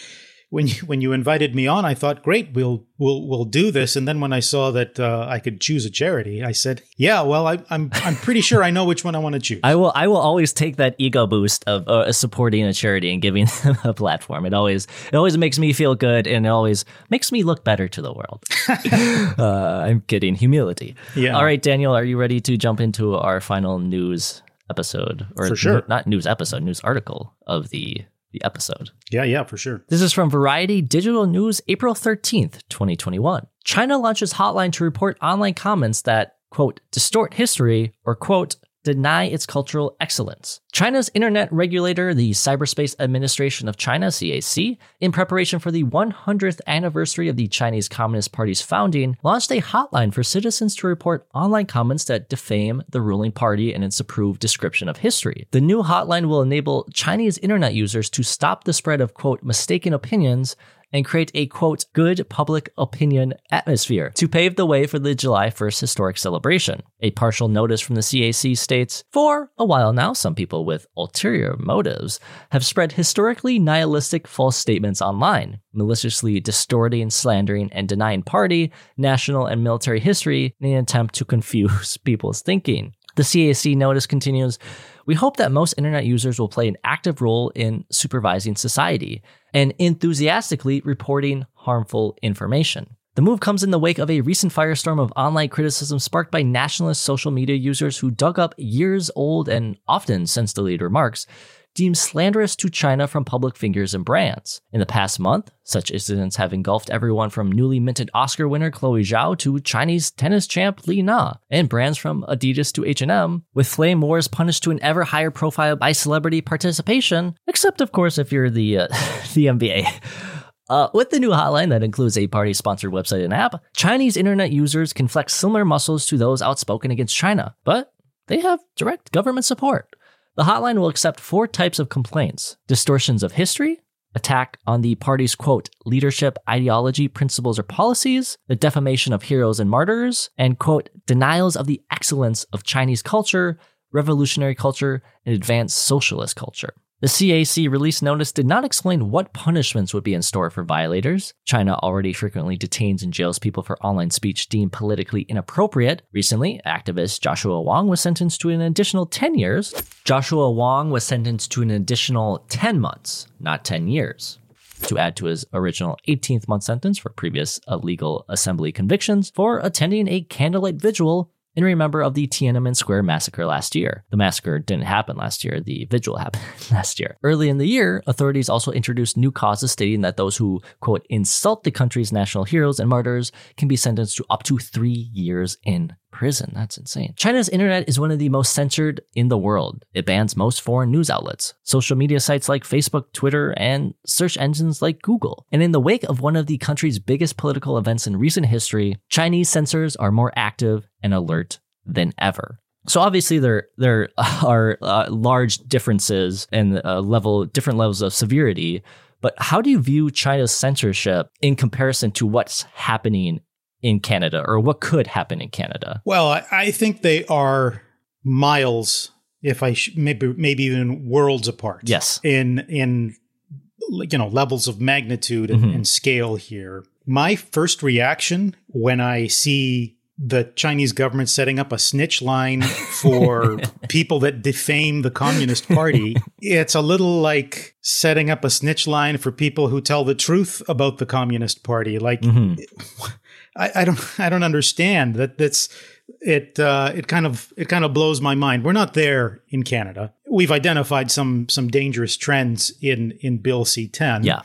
[SPEAKER 3] when you when you invited me on, I thought, great, we'll we'll we'll do this. And then when I saw that uh, I could choose a charity, I said, yeah, well, I, am I'm, I'm pretty sure I know which one I want to choose.
[SPEAKER 1] I will I will always take that ego boost of uh, supporting a charity and giving them a platform. It always it always makes me feel good, and it always makes me look better to the world. uh, I'm kidding, humility. Yeah. All right, Daniel, are you ready to jump into our final news episode
[SPEAKER 3] or for sure. N-
[SPEAKER 1] not news episode, news article of the the episode.
[SPEAKER 3] Yeah, yeah, for sure.
[SPEAKER 1] This is from Variety Digital News, April 13th, 2021. China launches hotline to report online comments that, quote, distort history or, quote, deny its cultural excellence. China's internet regulator, the Cyberspace Administration of China, CAC, in preparation for the 100th anniversary of the Chinese Communist Party's founding, launched a hotline for citizens to report online comments that defame the ruling party and its approved description of history. The new hotline will enable Chinese internet users to stop the spread of, quote, mistaken opinions and create a quote, good public opinion atmosphere to pave the way for the July 1st historic celebration. A partial notice from the CAC states For a while now, some people with ulterior motives have spread historically nihilistic false statements online, maliciously distorting, slandering, and denying party, national, and military history in an attempt to confuse people's thinking. The CAC notice continues We hope that most internet users will play an active role in supervising society and enthusiastically reporting harmful information. The move comes in the wake of a recent firestorm of online criticism sparked by nationalist social media users who dug up years old and often since deleted remarks deemed slanderous to China from public figures and brands. In the past month, such incidents have engulfed everyone from newly minted Oscar winner Chloe Zhao to Chinese tennis champ Li Na, and brands from Adidas to H&M, with flame wars punished to an ever higher profile by celebrity participation, except of course if you're the uh, the NBA. Uh, with the new hotline that includes a party sponsored website and app, Chinese internet users can flex similar muscles to those outspoken against China, but they have direct government support. The hotline will accept four types of complaints distortions of history, attack on the party's quote, leadership, ideology, principles, or policies, the defamation of heroes and martyrs, and quote, denials of the excellence of Chinese culture, revolutionary culture, and advanced socialist culture. The CAC release notice did not explain what punishments would be in store for violators. China already frequently detains and jails people for online speech deemed politically inappropriate. Recently, activist Joshua Wong was sentenced to an additional 10 years. Joshua Wong was sentenced to an additional 10 months, not 10 years to add to his original 18th month sentence for previous illegal assembly convictions for attending a candlelight vigil in remember of the Tiananmen Square massacre last year. The massacre didn't happen last year, the vigil happened last year. Early in the year, authorities also introduced new causes stating that those who, quote, insult the country's national heroes and martyrs can be sentenced to up to three years in prison. That's insane. China's internet is one of the most censored in the world. It bans most foreign news outlets, social media sites like Facebook, Twitter, and search engines like Google. And in the wake of one of the country's biggest political events in recent history, Chinese censors are more active and alert than ever. So obviously there there are uh, large differences and uh, level different levels of severity. But how do you view China's censorship in comparison to what's happening in Canada or what could happen in Canada?
[SPEAKER 3] Well, I, I think they are miles, if I sh- maybe maybe even worlds apart.
[SPEAKER 1] Yes,
[SPEAKER 3] in in you know levels of magnitude and, mm-hmm. and scale here. My first reaction when I see the Chinese government setting up a snitch line for people that defame the Communist Party. It's a little like setting up a snitch line for people who tell the truth about the Communist Party. Like, mm-hmm. I, I don't I don't understand that that's it uh, it kind of it kind of blows my mind. We're not there in Canada. We've identified some some dangerous trends in in Bill C ten.
[SPEAKER 1] Yeah.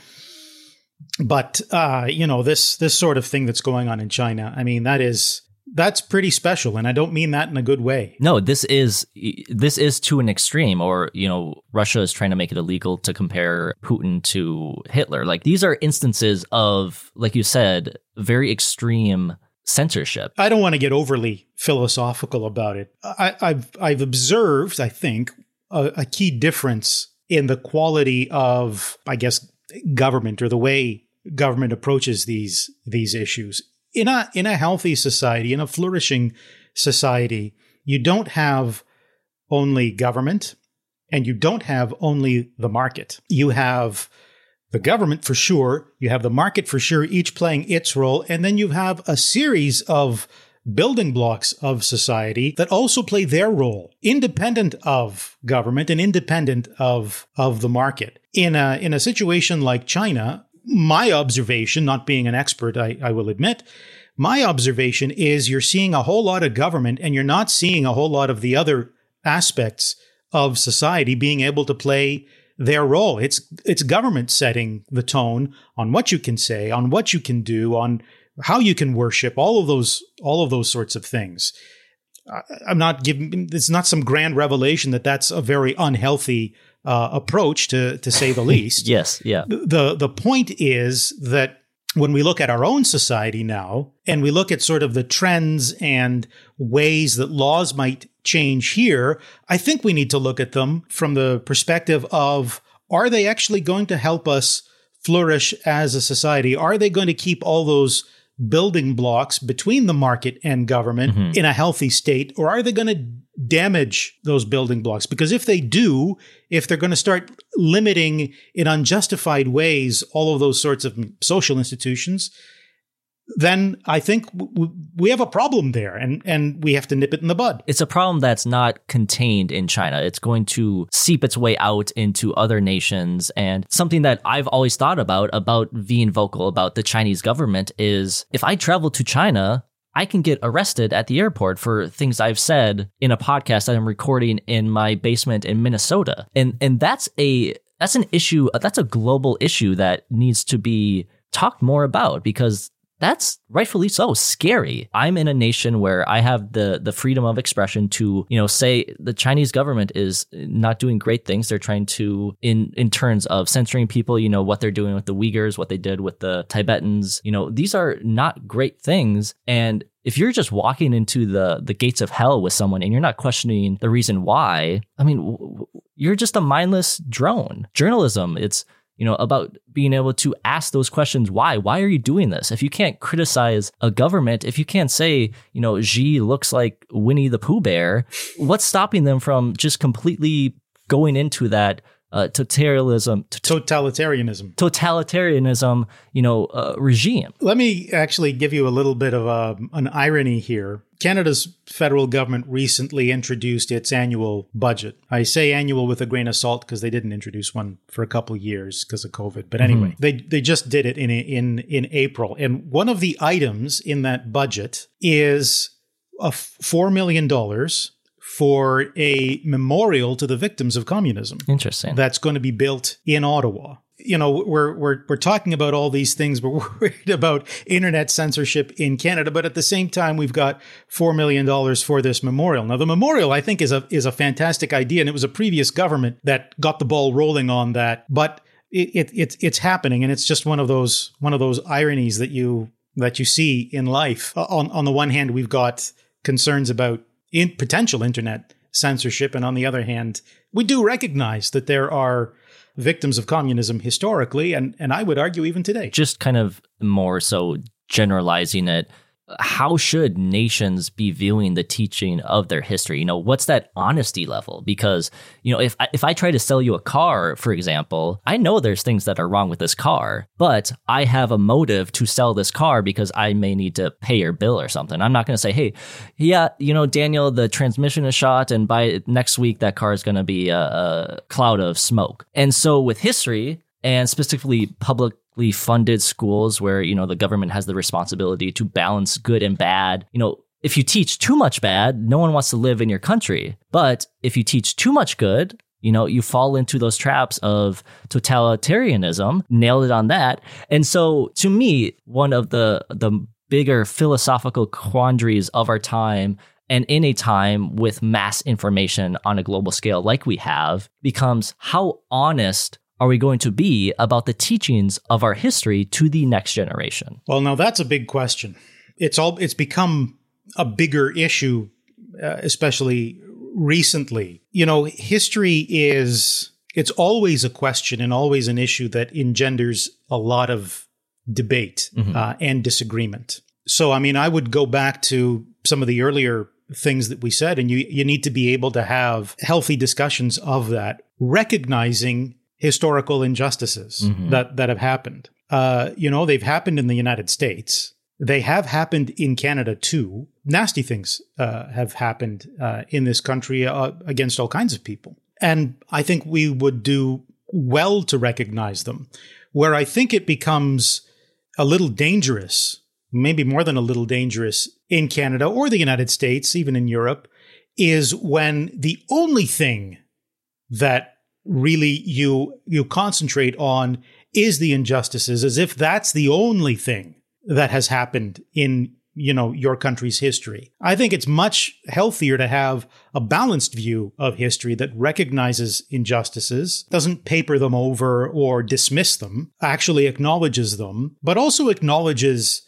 [SPEAKER 3] But uh, you know this this sort of thing that's going on in China. I mean that is that's pretty special and i don't mean that in a good way.
[SPEAKER 1] No this is this is to an extreme or you know russia is trying to make it illegal to compare putin to hitler. Like these are instances of like you said very extreme censorship.
[SPEAKER 3] I don't want to get overly philosophical about it. I, have i've observed i think a, a key difference in the quality of i guess government or the way government approaches these these issues in a in a healthy society, in a flourishing society, you don't have only government and you don't have only the market. You have the government for sure, you have the market for sure, each playing its role, and then you have a series of building blocks of society that also play their role independent of government and independent of of the market in a in a situation like China my observation, not being an expert, I, I will admit, my observation is you're seeing a whole lot of government and you're not seeing a whole lot of the other aspects of society being able to play their role. It's it's government setting the tone on what you can say, on what you can do, on how you can worship, all of those all of those sorts of things. I'm not giving it's not some grand revelation that that's a very unhealthy uh, approach to to say the least.
[SPEAKER 1] yes, yeah.
[SPEAKER 3] The the point is that when we look at our own society now and we look at sort of the trends and ways that laws might change here, I think we need to look at them from the perspective of are they actually going to help us flourish as a society? Are they going to keep all those building blocks between the market and government
[SPEAKER 1] Mhm.
[SPEAKER 3] in a healthy state, or are they going to damage those building blocks? Because if they do, if they're going to start limiting in unjustified ways all of those sorts of social institutions, then I think w- we have a problem there, and and we have to nip it in the bud.
[SPEAKER 1] It's a problem that's not contained in China. It's going to seep its way out into other nations. And something that I've always thought about, about being vocal about the Chinese government is if I travel to China, I can get arrested at the airport for things I've said in a podcast that I'm recording in my basement in Minnesota. And and that's a that's an issue, that's a global issue that needs to be talked more about because that's rightfully so scary. I'm in a nation where I have the the freedom of expression to, you know, say the Chinese government is not doing great things. They're trying to in in terms of censoring people, you know, what they're doing with the Uyghurs, what they did with the Tibetans. You know, these are not great things and if you're just walking into the the gates of hell with someone and you're not questioning the reason why, I mean, you're just a mindless drone. Journalism, it's you know, about being able to ask those questions. Why? Why are you doing this? If you can't criticize a government, if you can't say, you know, Xi looks like Winnie the Pooh Bear, what's stopping them from just completely going into that uh, totalitarianism,
[SPEAKER 3] Totalitarianism.
[SPEAKER 1] totalitarianism, you know, uh, regime?
[SPEAKER 3] Let me actually give you a little bit of a, an irony here. Canada's federal government recently introduced its annual budget. I say annual with a grain of salt because they didn't introduce one for a couple years because of COVID. But mm-hmm. anyway, they they just did it in in in April, and one of the items in that budget is a four million dollars for a memorial to the victims of communism
[SPEAKER 1] Interesting.
[SPEAKER 3] that's going to be built in Ottawa. You know, we're we're we're talking about all these things, we're worried about internet censorship in Canada. But at the same time, we've got four million dollars for this memorial. Now, the memorial, I think, is a is a fantastic idea, and it was a previous government that got the ball rolling on that. But it, it it's it's happening, and it's just one of those one of those ironies that you that you see in life. On on the one hand, we've got concerns about in potential internet censorship, and on the other hand, we do recognize that there are victims of communism historically, and and I would argue even today.
[SPEAKER 1] just kind of more so generalizing it how should nations be viewing the teaching of their history? You know what's that honesty level? Because you know if I, if I try to sell you a car for example i know there's things that are wrong with this car but i have a motive to sell this car because i may need to pay your bill or something. I'm not going to say hey yeah you know daniel the transmission is shot and by next week that car is going to be a, a cloud of smoke. And so with history and specifically publicly funded schools where you know the government has the responsibility to balance good and bad. You know if you teach too much bad no one wants to live in your country. But if you teach too much good you know you fall into those traps of totalitarianism nailed it on that. And so to me one of the the bigger philosophical quandaries of our time and in a time with mass information on a global scale like we have becomes how honest are we going to be about the teachings of our history to the next generation?
[SPEAKER 3] Well, now that's a big question. It's all it's become a bigger issue, uh, especially recently. You know, history is it's always a question and always an issue that engenders a lot of debate uh, and disagreement. So, I mean, I would go back to some of the earlier things that we said, and you you need to be able to have healthy discussions of that, recognizing historical injustices that that have happened. Uh, you know, they've happened in the United States. They have happened in Canada too. Nasty things uh, have happened uh, in this country uh, against all kinds of people, and I think we would do well to recognize them. Where I think it becomes a little dangerous, maybe more than a little dangerous in Canada or the United States, even in Europe, is when the only thing that really you you concentrate on is the injustices as if that's the only thing that has happened in you know your country's history. I think it's much healthier to have a balanced view of history that recognizes injustices doesn't paper them over or dismiss them actually acknowledges them but also acknowledges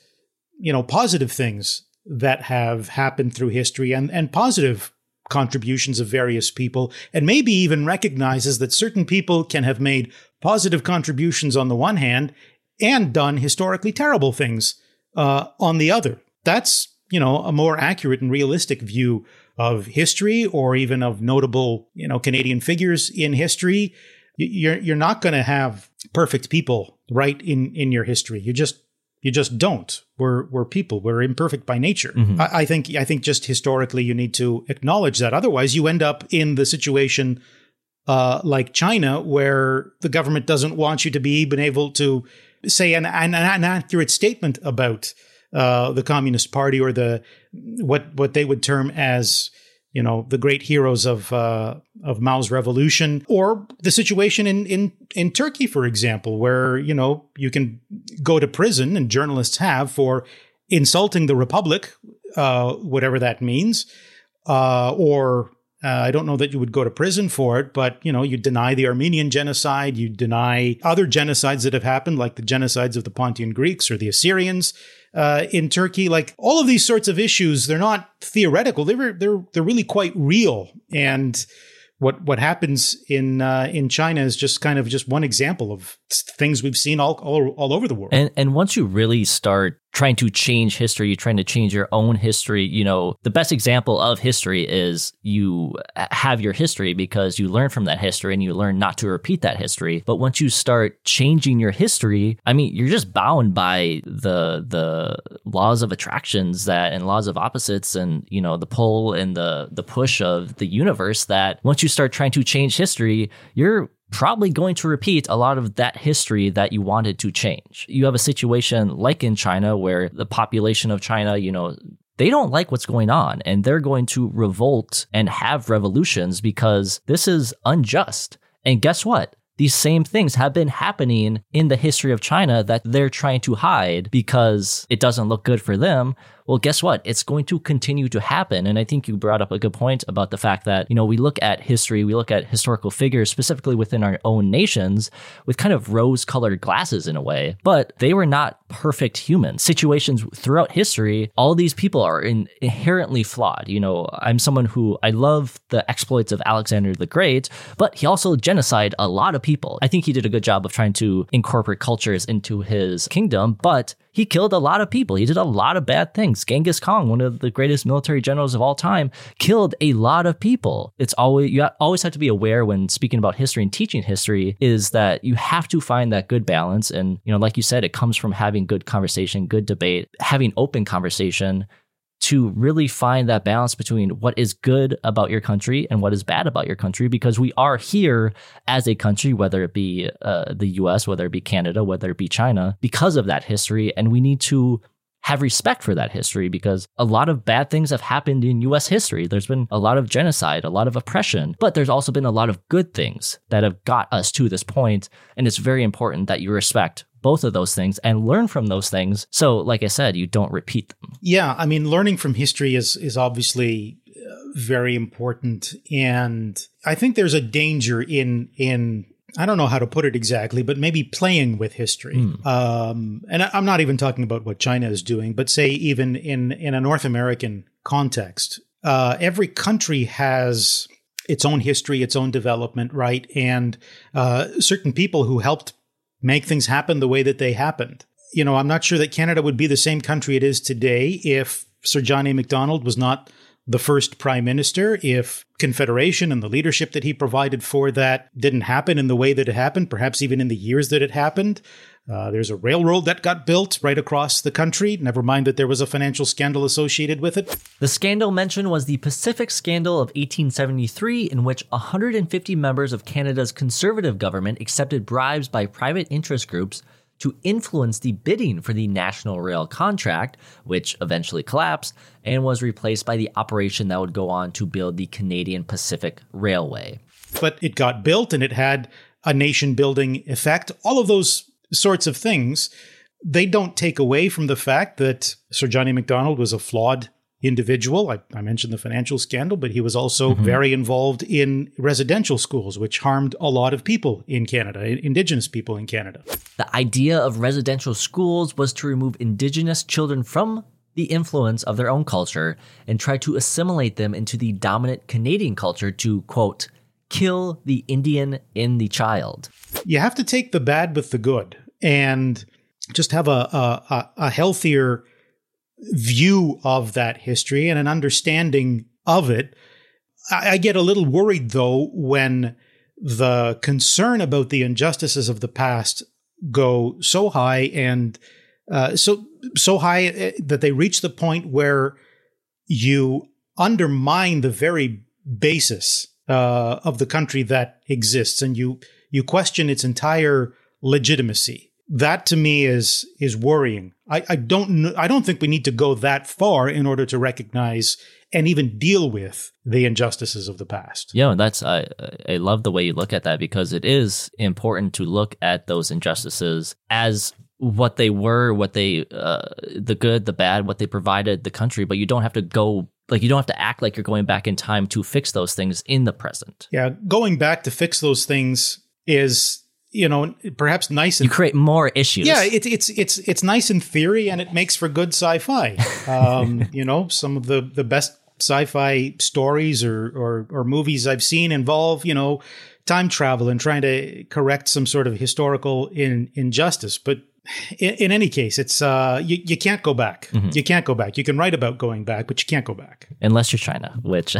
[SPEAKER 3] you know positive things that have happened through history and and positive contributions of various people, and maybe even recognizes that certain people can have made positive contributions on the one hand and done historically terrible things uh, on the other. That's you know a more accurate and realistic view of history, or even of notable you know Canadian figures in history. You're you're not going to have perfect people right in in your history. You're just you just don't. We're we're people. We're imperfect by nature.
[SPEAKER 1] Mm-hmm.
[SPEAKER 3] I, I think I think just historically you need to acknowledge that. Otherwise, you end up in the situation uh, like China, where the government doesn't want you to be even able to say an, an, an accurate statement about uh, the Communist Party or the what what they would term as you know the great heroes of uh, of Mao's revolution, or the situation in in in Turkey, for example, where you know you can go to prison, and journalists have for insulting the republic, uh, whatever that means, uh, or uh, I don't know that you would go to prison for it, but you know, you deny the Armenian genocide, you deny other genocides that have happened, like the genocides of the Pontian Greeks or the Assyrians uh, in Turkey. Like all of these sorts of issues, they're not theoretical; they're they're they're really quite real. And what what happens in uh, in China is just kind of just one example of things we've seen all all, all over the world.
[SPEAKER 1] And and once you really start trying to change history, you're trying to change your own history, you know, the best example of history is you have your history because you learn from that history and you learn not to repeat that history. But once you start changing your history, I mean, you're just bound by the the laws of attractions that and laws of opposites and, you know, the pull and the the push of the universe that once you start trying to change history, you're probably going to repeat a lot of that history that you wanted to change. You have a situation like in China where the population of China, you know, they don't like what's going on and they're going to revolt and have revolutions because this is unjust. And guess what? These same things have been happening in the history of China that they're trying to hide because it doesn't look good for them well, guess what? It's going to continue to happen. And I think you brought up a good point about the fact that, you know, we look at history, we look at historical figures specifically within our own nations with kind of rose colored glasses in a way, but they were not perfect humans. Situations throughout history, all these people are in, inherently flawed. You know, I'm someone who I love the exploits of Alexander the Great, but he also genocide a lot of people. I think he did a good job of trying to incorporate cultures into his kingdom, but he killed a lot of people. He did a lot of bad things. Genghis Khan, one of the greatest military generals of all time, killed a lot of people. It's always you always have to be aware when speaking about history and teaching history is that you have to find that good balance. And you know, like you said, it comes from having good conversation, good debate, having open conversation to really find that balance between what is good about your country and what is bad about your country because we are here as a country, whether it be uh, the US, whether it be Canada, whether it be China, because of that history. And we need to have respect for that history because a lot of bad things have happened in US history. There's been a lot of genocide, a lot of oppression, but there's also been a lot of good things that have got us to this point, And it's very important that you respect both of those things and learn from those things. So, like I said, you don't repeat them.
[SPEAKER 3] Yeah, I mean, learning from history is is obviously uh, very important, and I think there's a danger in in I don't know how to put it exactly, but maybe playing with history. Mm. Um, and I'm not even talking about what China is doing, but say even in in a North American context, uh, every country has its own history, its own development, right? And uh, certain people who helped make things happen the way that they happened. You know, I'm not sure that Canada would be the same country it is today if Sir John A. Macdonald was not the first prime minister, if Confederation and the leadership that he provided for that didn't happen in the way that it happened, perhaps even in the years that it happened. Uh, there's a railroad that got built right across the country, never mind that there was a financial scandal associated with it.
[SPEAKER 1] The scandal mentioned was the Pacific Scandal of 1873, in which 150 members of Canada's conservative government accepted bribes by private interest groups to influence the bidding for the National Rail contract, which eventually collapsed and was replaced by the operation that would go on to build the Canadian Pacific Railway.
[SPEAKER 3] But it got built and it had a nation building effect. All of those sorts of things, they don't take away from the fact that Sir John A. Macdonald was a flawed individual. I, I, mentioned the financial scandal, but he was also mm-hmm. very involved in residential schools, which harmed a lot of people in Canada, Indigenous people in Canada.
[SPEAKER 1] The idea of residential schools was to remove Indigenous children from the influence of their own culture and try to assimilate them into the dominant Canadian culture to, quote, kill the Indian in the child.
[SPEAKER 3] You have to take the bad with the good and just have a, a, a healthier view of that history and an understanding of it. I, get a little worried though when the concern about the injustices of the past go so high and uh, so so high uh, that they reach the point where you undermine the very basis uh, of the country that exists, and you you question its entire legitimacy. That to me is is worrying. I, I don't I don't think we need to go that far in order to recognize and even deal with the injustices of the past.
[SPEAKER 1] Yeah, that's I I love the way you look at that because it is important to look at those injustices as what they were, what they uh, the good, the bad, what they provided the country, but you don't have to go like you don't have to act like you're going back in time to fix those things in the present.
[SPEAKER 3] Yeah, going back to fix those things is you know perhaps nice.
[SPEAKER 1] And, you create more issues.
[SPEAKER 3] Yeah, it's it's it's it's nice in theory, and it makes for good sci-fi. Um, you know, some of the the best sci-fi stories or, or or movies I've seen involve you know time travel and trying to correct some sort of historical in, injustice, but in, in, any case, it's uh, you, you can't go back. Mm-hmm. You can't go back. You can write about going back, but you can't go back
[SPEAKER 1] unless you're China, which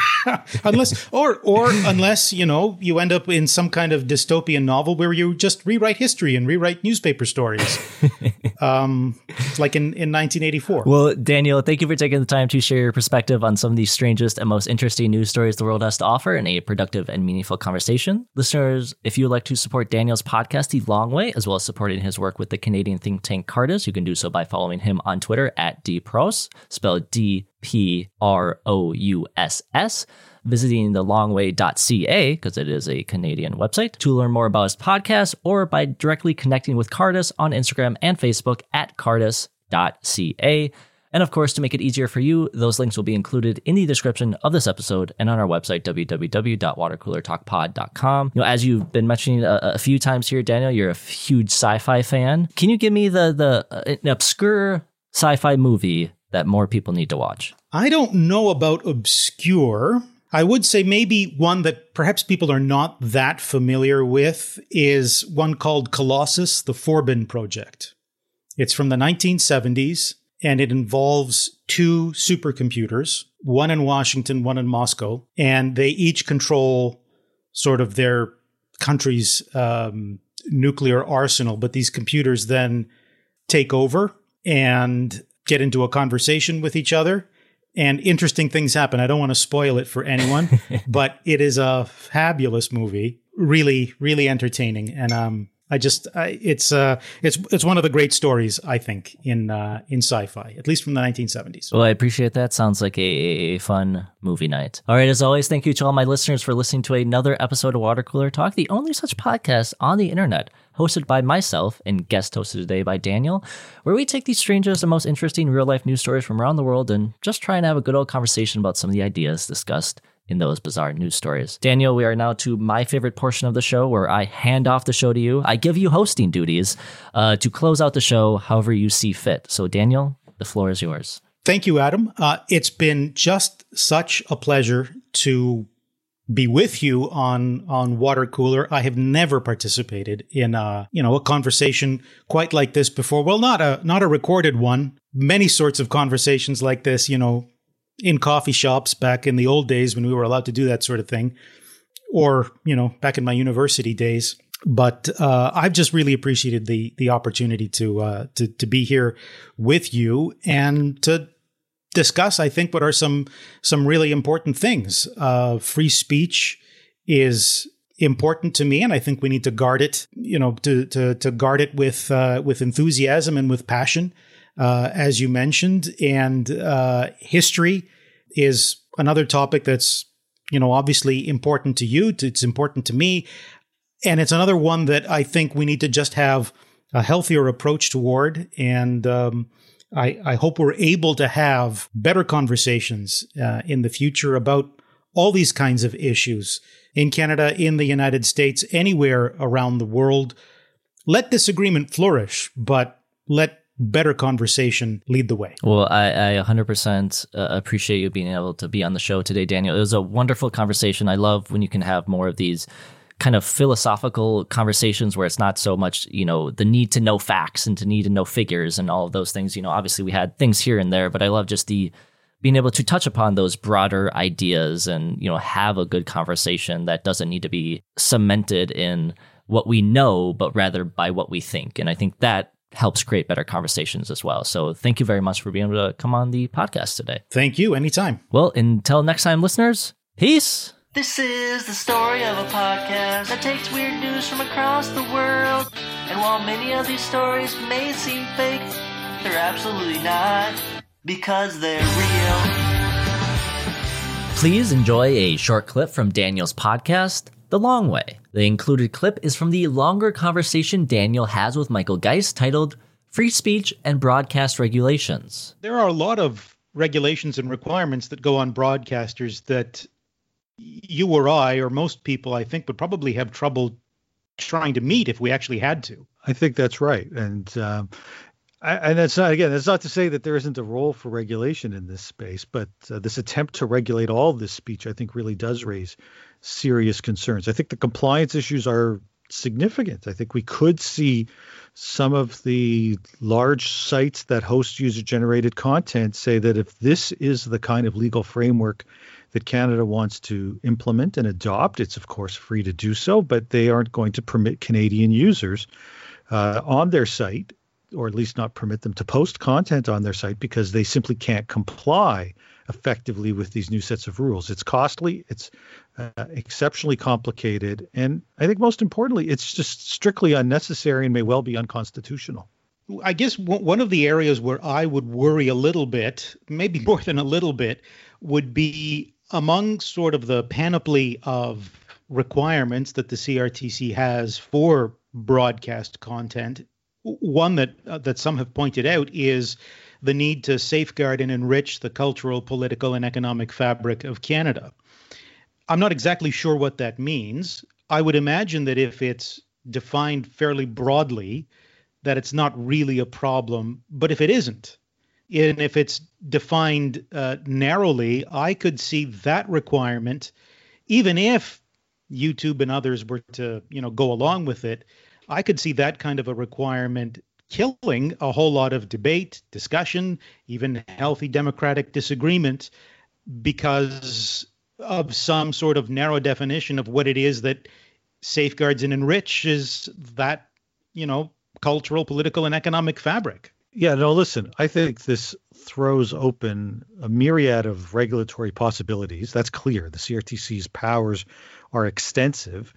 [SPEAKER 3] unless or or unless you know you end up in some kind of dystopian novel where you just rewrite history and rewrite newspaper stories, um, like in in 1984.
[SPEAKER 1] Well, Daniel, thank you for taking the time to share your perspective on some of the strangest and most interesting news stories the world has to offer in a productive and meaningful conversation. Listeners, if you would like to support Daniel's podcast, The Long Way, as well as supporting his work with the Canadian think tank Cardus, you can do so by following him on Twitter at dprouss, spelled D P R O U S S, visiting thelongway.ca, because it is a Canadian website, to learn more about his podcast, or by directly connecting with Cardus on Instagram and Facebook at cardus.ca. And of course, to make it easier for you, those links will be included in the description of this episode and on our website, www.watercoolertalkpod.com. You know, as you've been mentioning a, a few times here, Daniel, you're a huge sci-fi fan. Can you give me the the uh, an obscure sci-fi movie that more people need to watch?
[SPEAKER 3] I don't know about obscure. I would say maybe one that perhaps people are not that familiar with is one called Colossus, the Forbin Project. It's from the 1970s and it involves two supercomputers, one in Washington, one in Moscow, and they each control sort of their country's um, nuclear arsenal. But these computers then take over and get into a conversation with each other and interesting things happen. I don't want to spoil it for anyone, but it is a fabulous movie. Really, really entertaining. And um, I just I, it's uh it's it's one of the great stories I think in uh, in sci-fi, at least from the 1970s.
[SPEAKER 1] Well, I appreciate that. Sounds like a, a fun movie night. All right, as always, thank you to all my listeners for listening to another episode of Water Cooler Talk, the only such podcast on the internet, hosted by myself and guest hosted today by Daniel, where we take the strangest and most interesting real life news stories from around the world and just try and have a good old conversation about some of the ideas discussed in those bizarre news stories. Daniel, we are now to my favorite portion of the show where I hand off the show to you. I give you hosting duties uh, to close out the show however you see fit. So, Daniel, the floor is yours.
[SPEAKER 3] Thank you, Adam. Uh, it's been just such a pleasure to be with you on on water cooler. I have never participated in a you know a conversation quite like this before. Well, not a not a recorded one. Many sorts of conversations like this, you know, in coffee shops back in the old days when we were allowed to do that sort of thing, or you know, back in my university days. But uh, I've just really appreciated the the opportunity to uh, to to be here with you and to discuss. I think what are some some really important things. Uh, free speech is important to me, and I think we need to guard it. You know, to to to guard it with uh, with enthusiasm and with passion uh, as you mentioned, and uh, history is another topic that's you know obviously important to you. It's important to me, and it's another one that I think we need to just have a healthier approach toward. And um, I, I, hope we're able to have better conversations uh, in the future about all these kinds of issues in Canada, in the United States, anywhere around the world. Let disagreement flourish, but let better conversation lead the way.
[SPEAKER 1] Well, I, I 100% uh, appreciate you being able to be on the show today, Daniel. It was a wonderful conversation. I love when you can have more of these kind of philosophical conversations where it's not so much, you know, the need to know facts and to need to know figures and all of those things. You know, obviously we had things here and there, but I love just the being able to touch upon those broader ideas and, you know, have a good conversation that doesn't need to be cemented in what we know, but rather by what we think. And I think that helps create better conversations as well. So thank you very much for being able to come on the podcast today.
[SPEAKER 3] Thank you. Anytime.
[SPEAKER 1] Well, until next time, listeners, peace.
[SPEAKER 2] This is the story of a podcast that takes weird news from across the world. And while many of these stories may seem fake, they're absolutely not because they're real.
[SPEAKER 1] Please enjoy a short clip from Daniel's podcast, The Long Way. The included clip is from the longer conversation Daniel has with Michael Geist titled Free Speech and Broadcast Regulations.
[SPEAKER 3] There are a lot of regulations and requirements that go on broadcasters that you or I, or most people, I think, would probably have trouble trying to meet if we actually had to.
[SPEAKER 4] I think that's right, and um, I, and that's not again. That's not to say that there isn't a role for regulation in this space, but uh, this attempt to regulate all this speech, I think, really does raise serious concerns. I think the compliance issues are significant. I think we could see some of the large sites that host user generated content say that if this is the kind of legal framework that Canada wants to implement and adopt, it's of course free to do so, but they aren't going to permit Canadian users uh, on their site, or at least not permit them to post content on their site because they simply can't comply effectively with these new sets of rules. It's costly, it's uh, exceptionally complicated, and I think most importantly, it's just strictly unnecessary and may well be unconstitutional.
[SPEAKER 3] I guess one of the areas where I would worry a little bit, maybe more than a little bit, would be among sort of the panoply of requirements that the CRTC has for broadcast content. One that uh, that some have pointed out is the need to safeguard and enrich the cultural, political, and economic fabric of Canada. I'm not exactly sure what that means. I would imagine that if it's defined fairly broadly, that it's not really a problem. But if it isn't, and if it's defined uh, narrowly, I could see that requirement, even if YouTube and others were to, you know, go along with it, I could see that kind of a requirement killing a whole lot of debate, discussion, even healthy democratic disagreement because of some sort of narrow definition of what it is that safeguards and enriches that, you know, cultural, political, and economic fabric.
[SPEAKER 4] Yeah, no, listen, I think this throws open a myriad of regulatory possibilities. That's clear. The CRTC's powers are extensive.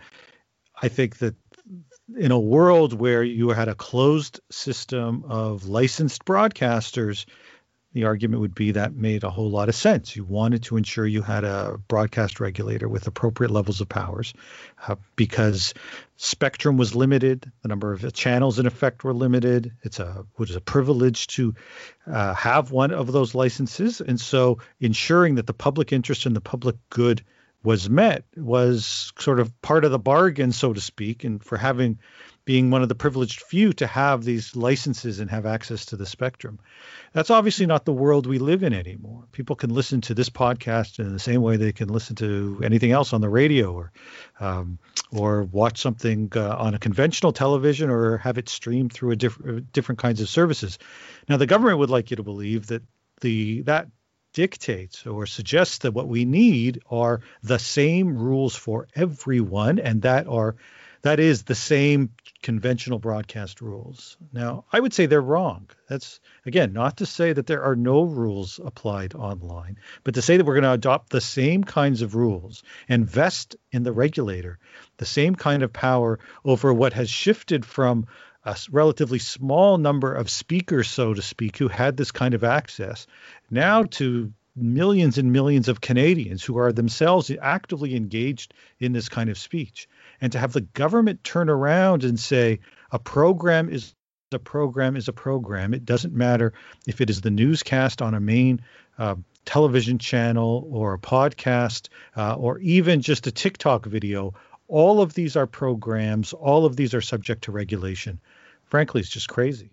[SPEAKER 4] I think that in a world where you had a closed system of licensed broadcasters, the argument would be that made a whole lot of sense. You wanted to ensure you had a broadcast regulator with appropriate levels of powers uh, because spectrum was limited, the number of channels in effect were limited. It's a it was a privilege to uh, have one of those licenses, and so ensuring that the public interest and the public good was met was sort of part of the bargain, so to speak, and for having being one of the privileged few to have these licenses and have access to the spectrum. That's obviously not the world we live in anymore. People can listen to this podcast in the same way they can listen to anything else on the radio or um, or watch something uh, on a conventional television or have it streamed through a different different kinds of services. Now the government would like you to believe that the that dictates or suggests that what we need are the same rules for everyone and that are that is the same conventional broadcast rules. Now, I would say they're wrong. That's again not to say that there are no rules applied online, but to say that we're going to adopt the same kinds of rules and vest in the regulator the same kind of power over what has shifted from a relatively small number of speakers, so to speak, who had this kind of access, now to millions and millions of Canadians who are themselves actively engaged in this kind of speech. And to have the government turn around and say a program is a program is a program. It doesn't matter if it is the newscast on a main uh, television channel or a podcast uh, or even just a TikTok video. All of these are programs. All of these are subject to regulation frankly, it's just crazy.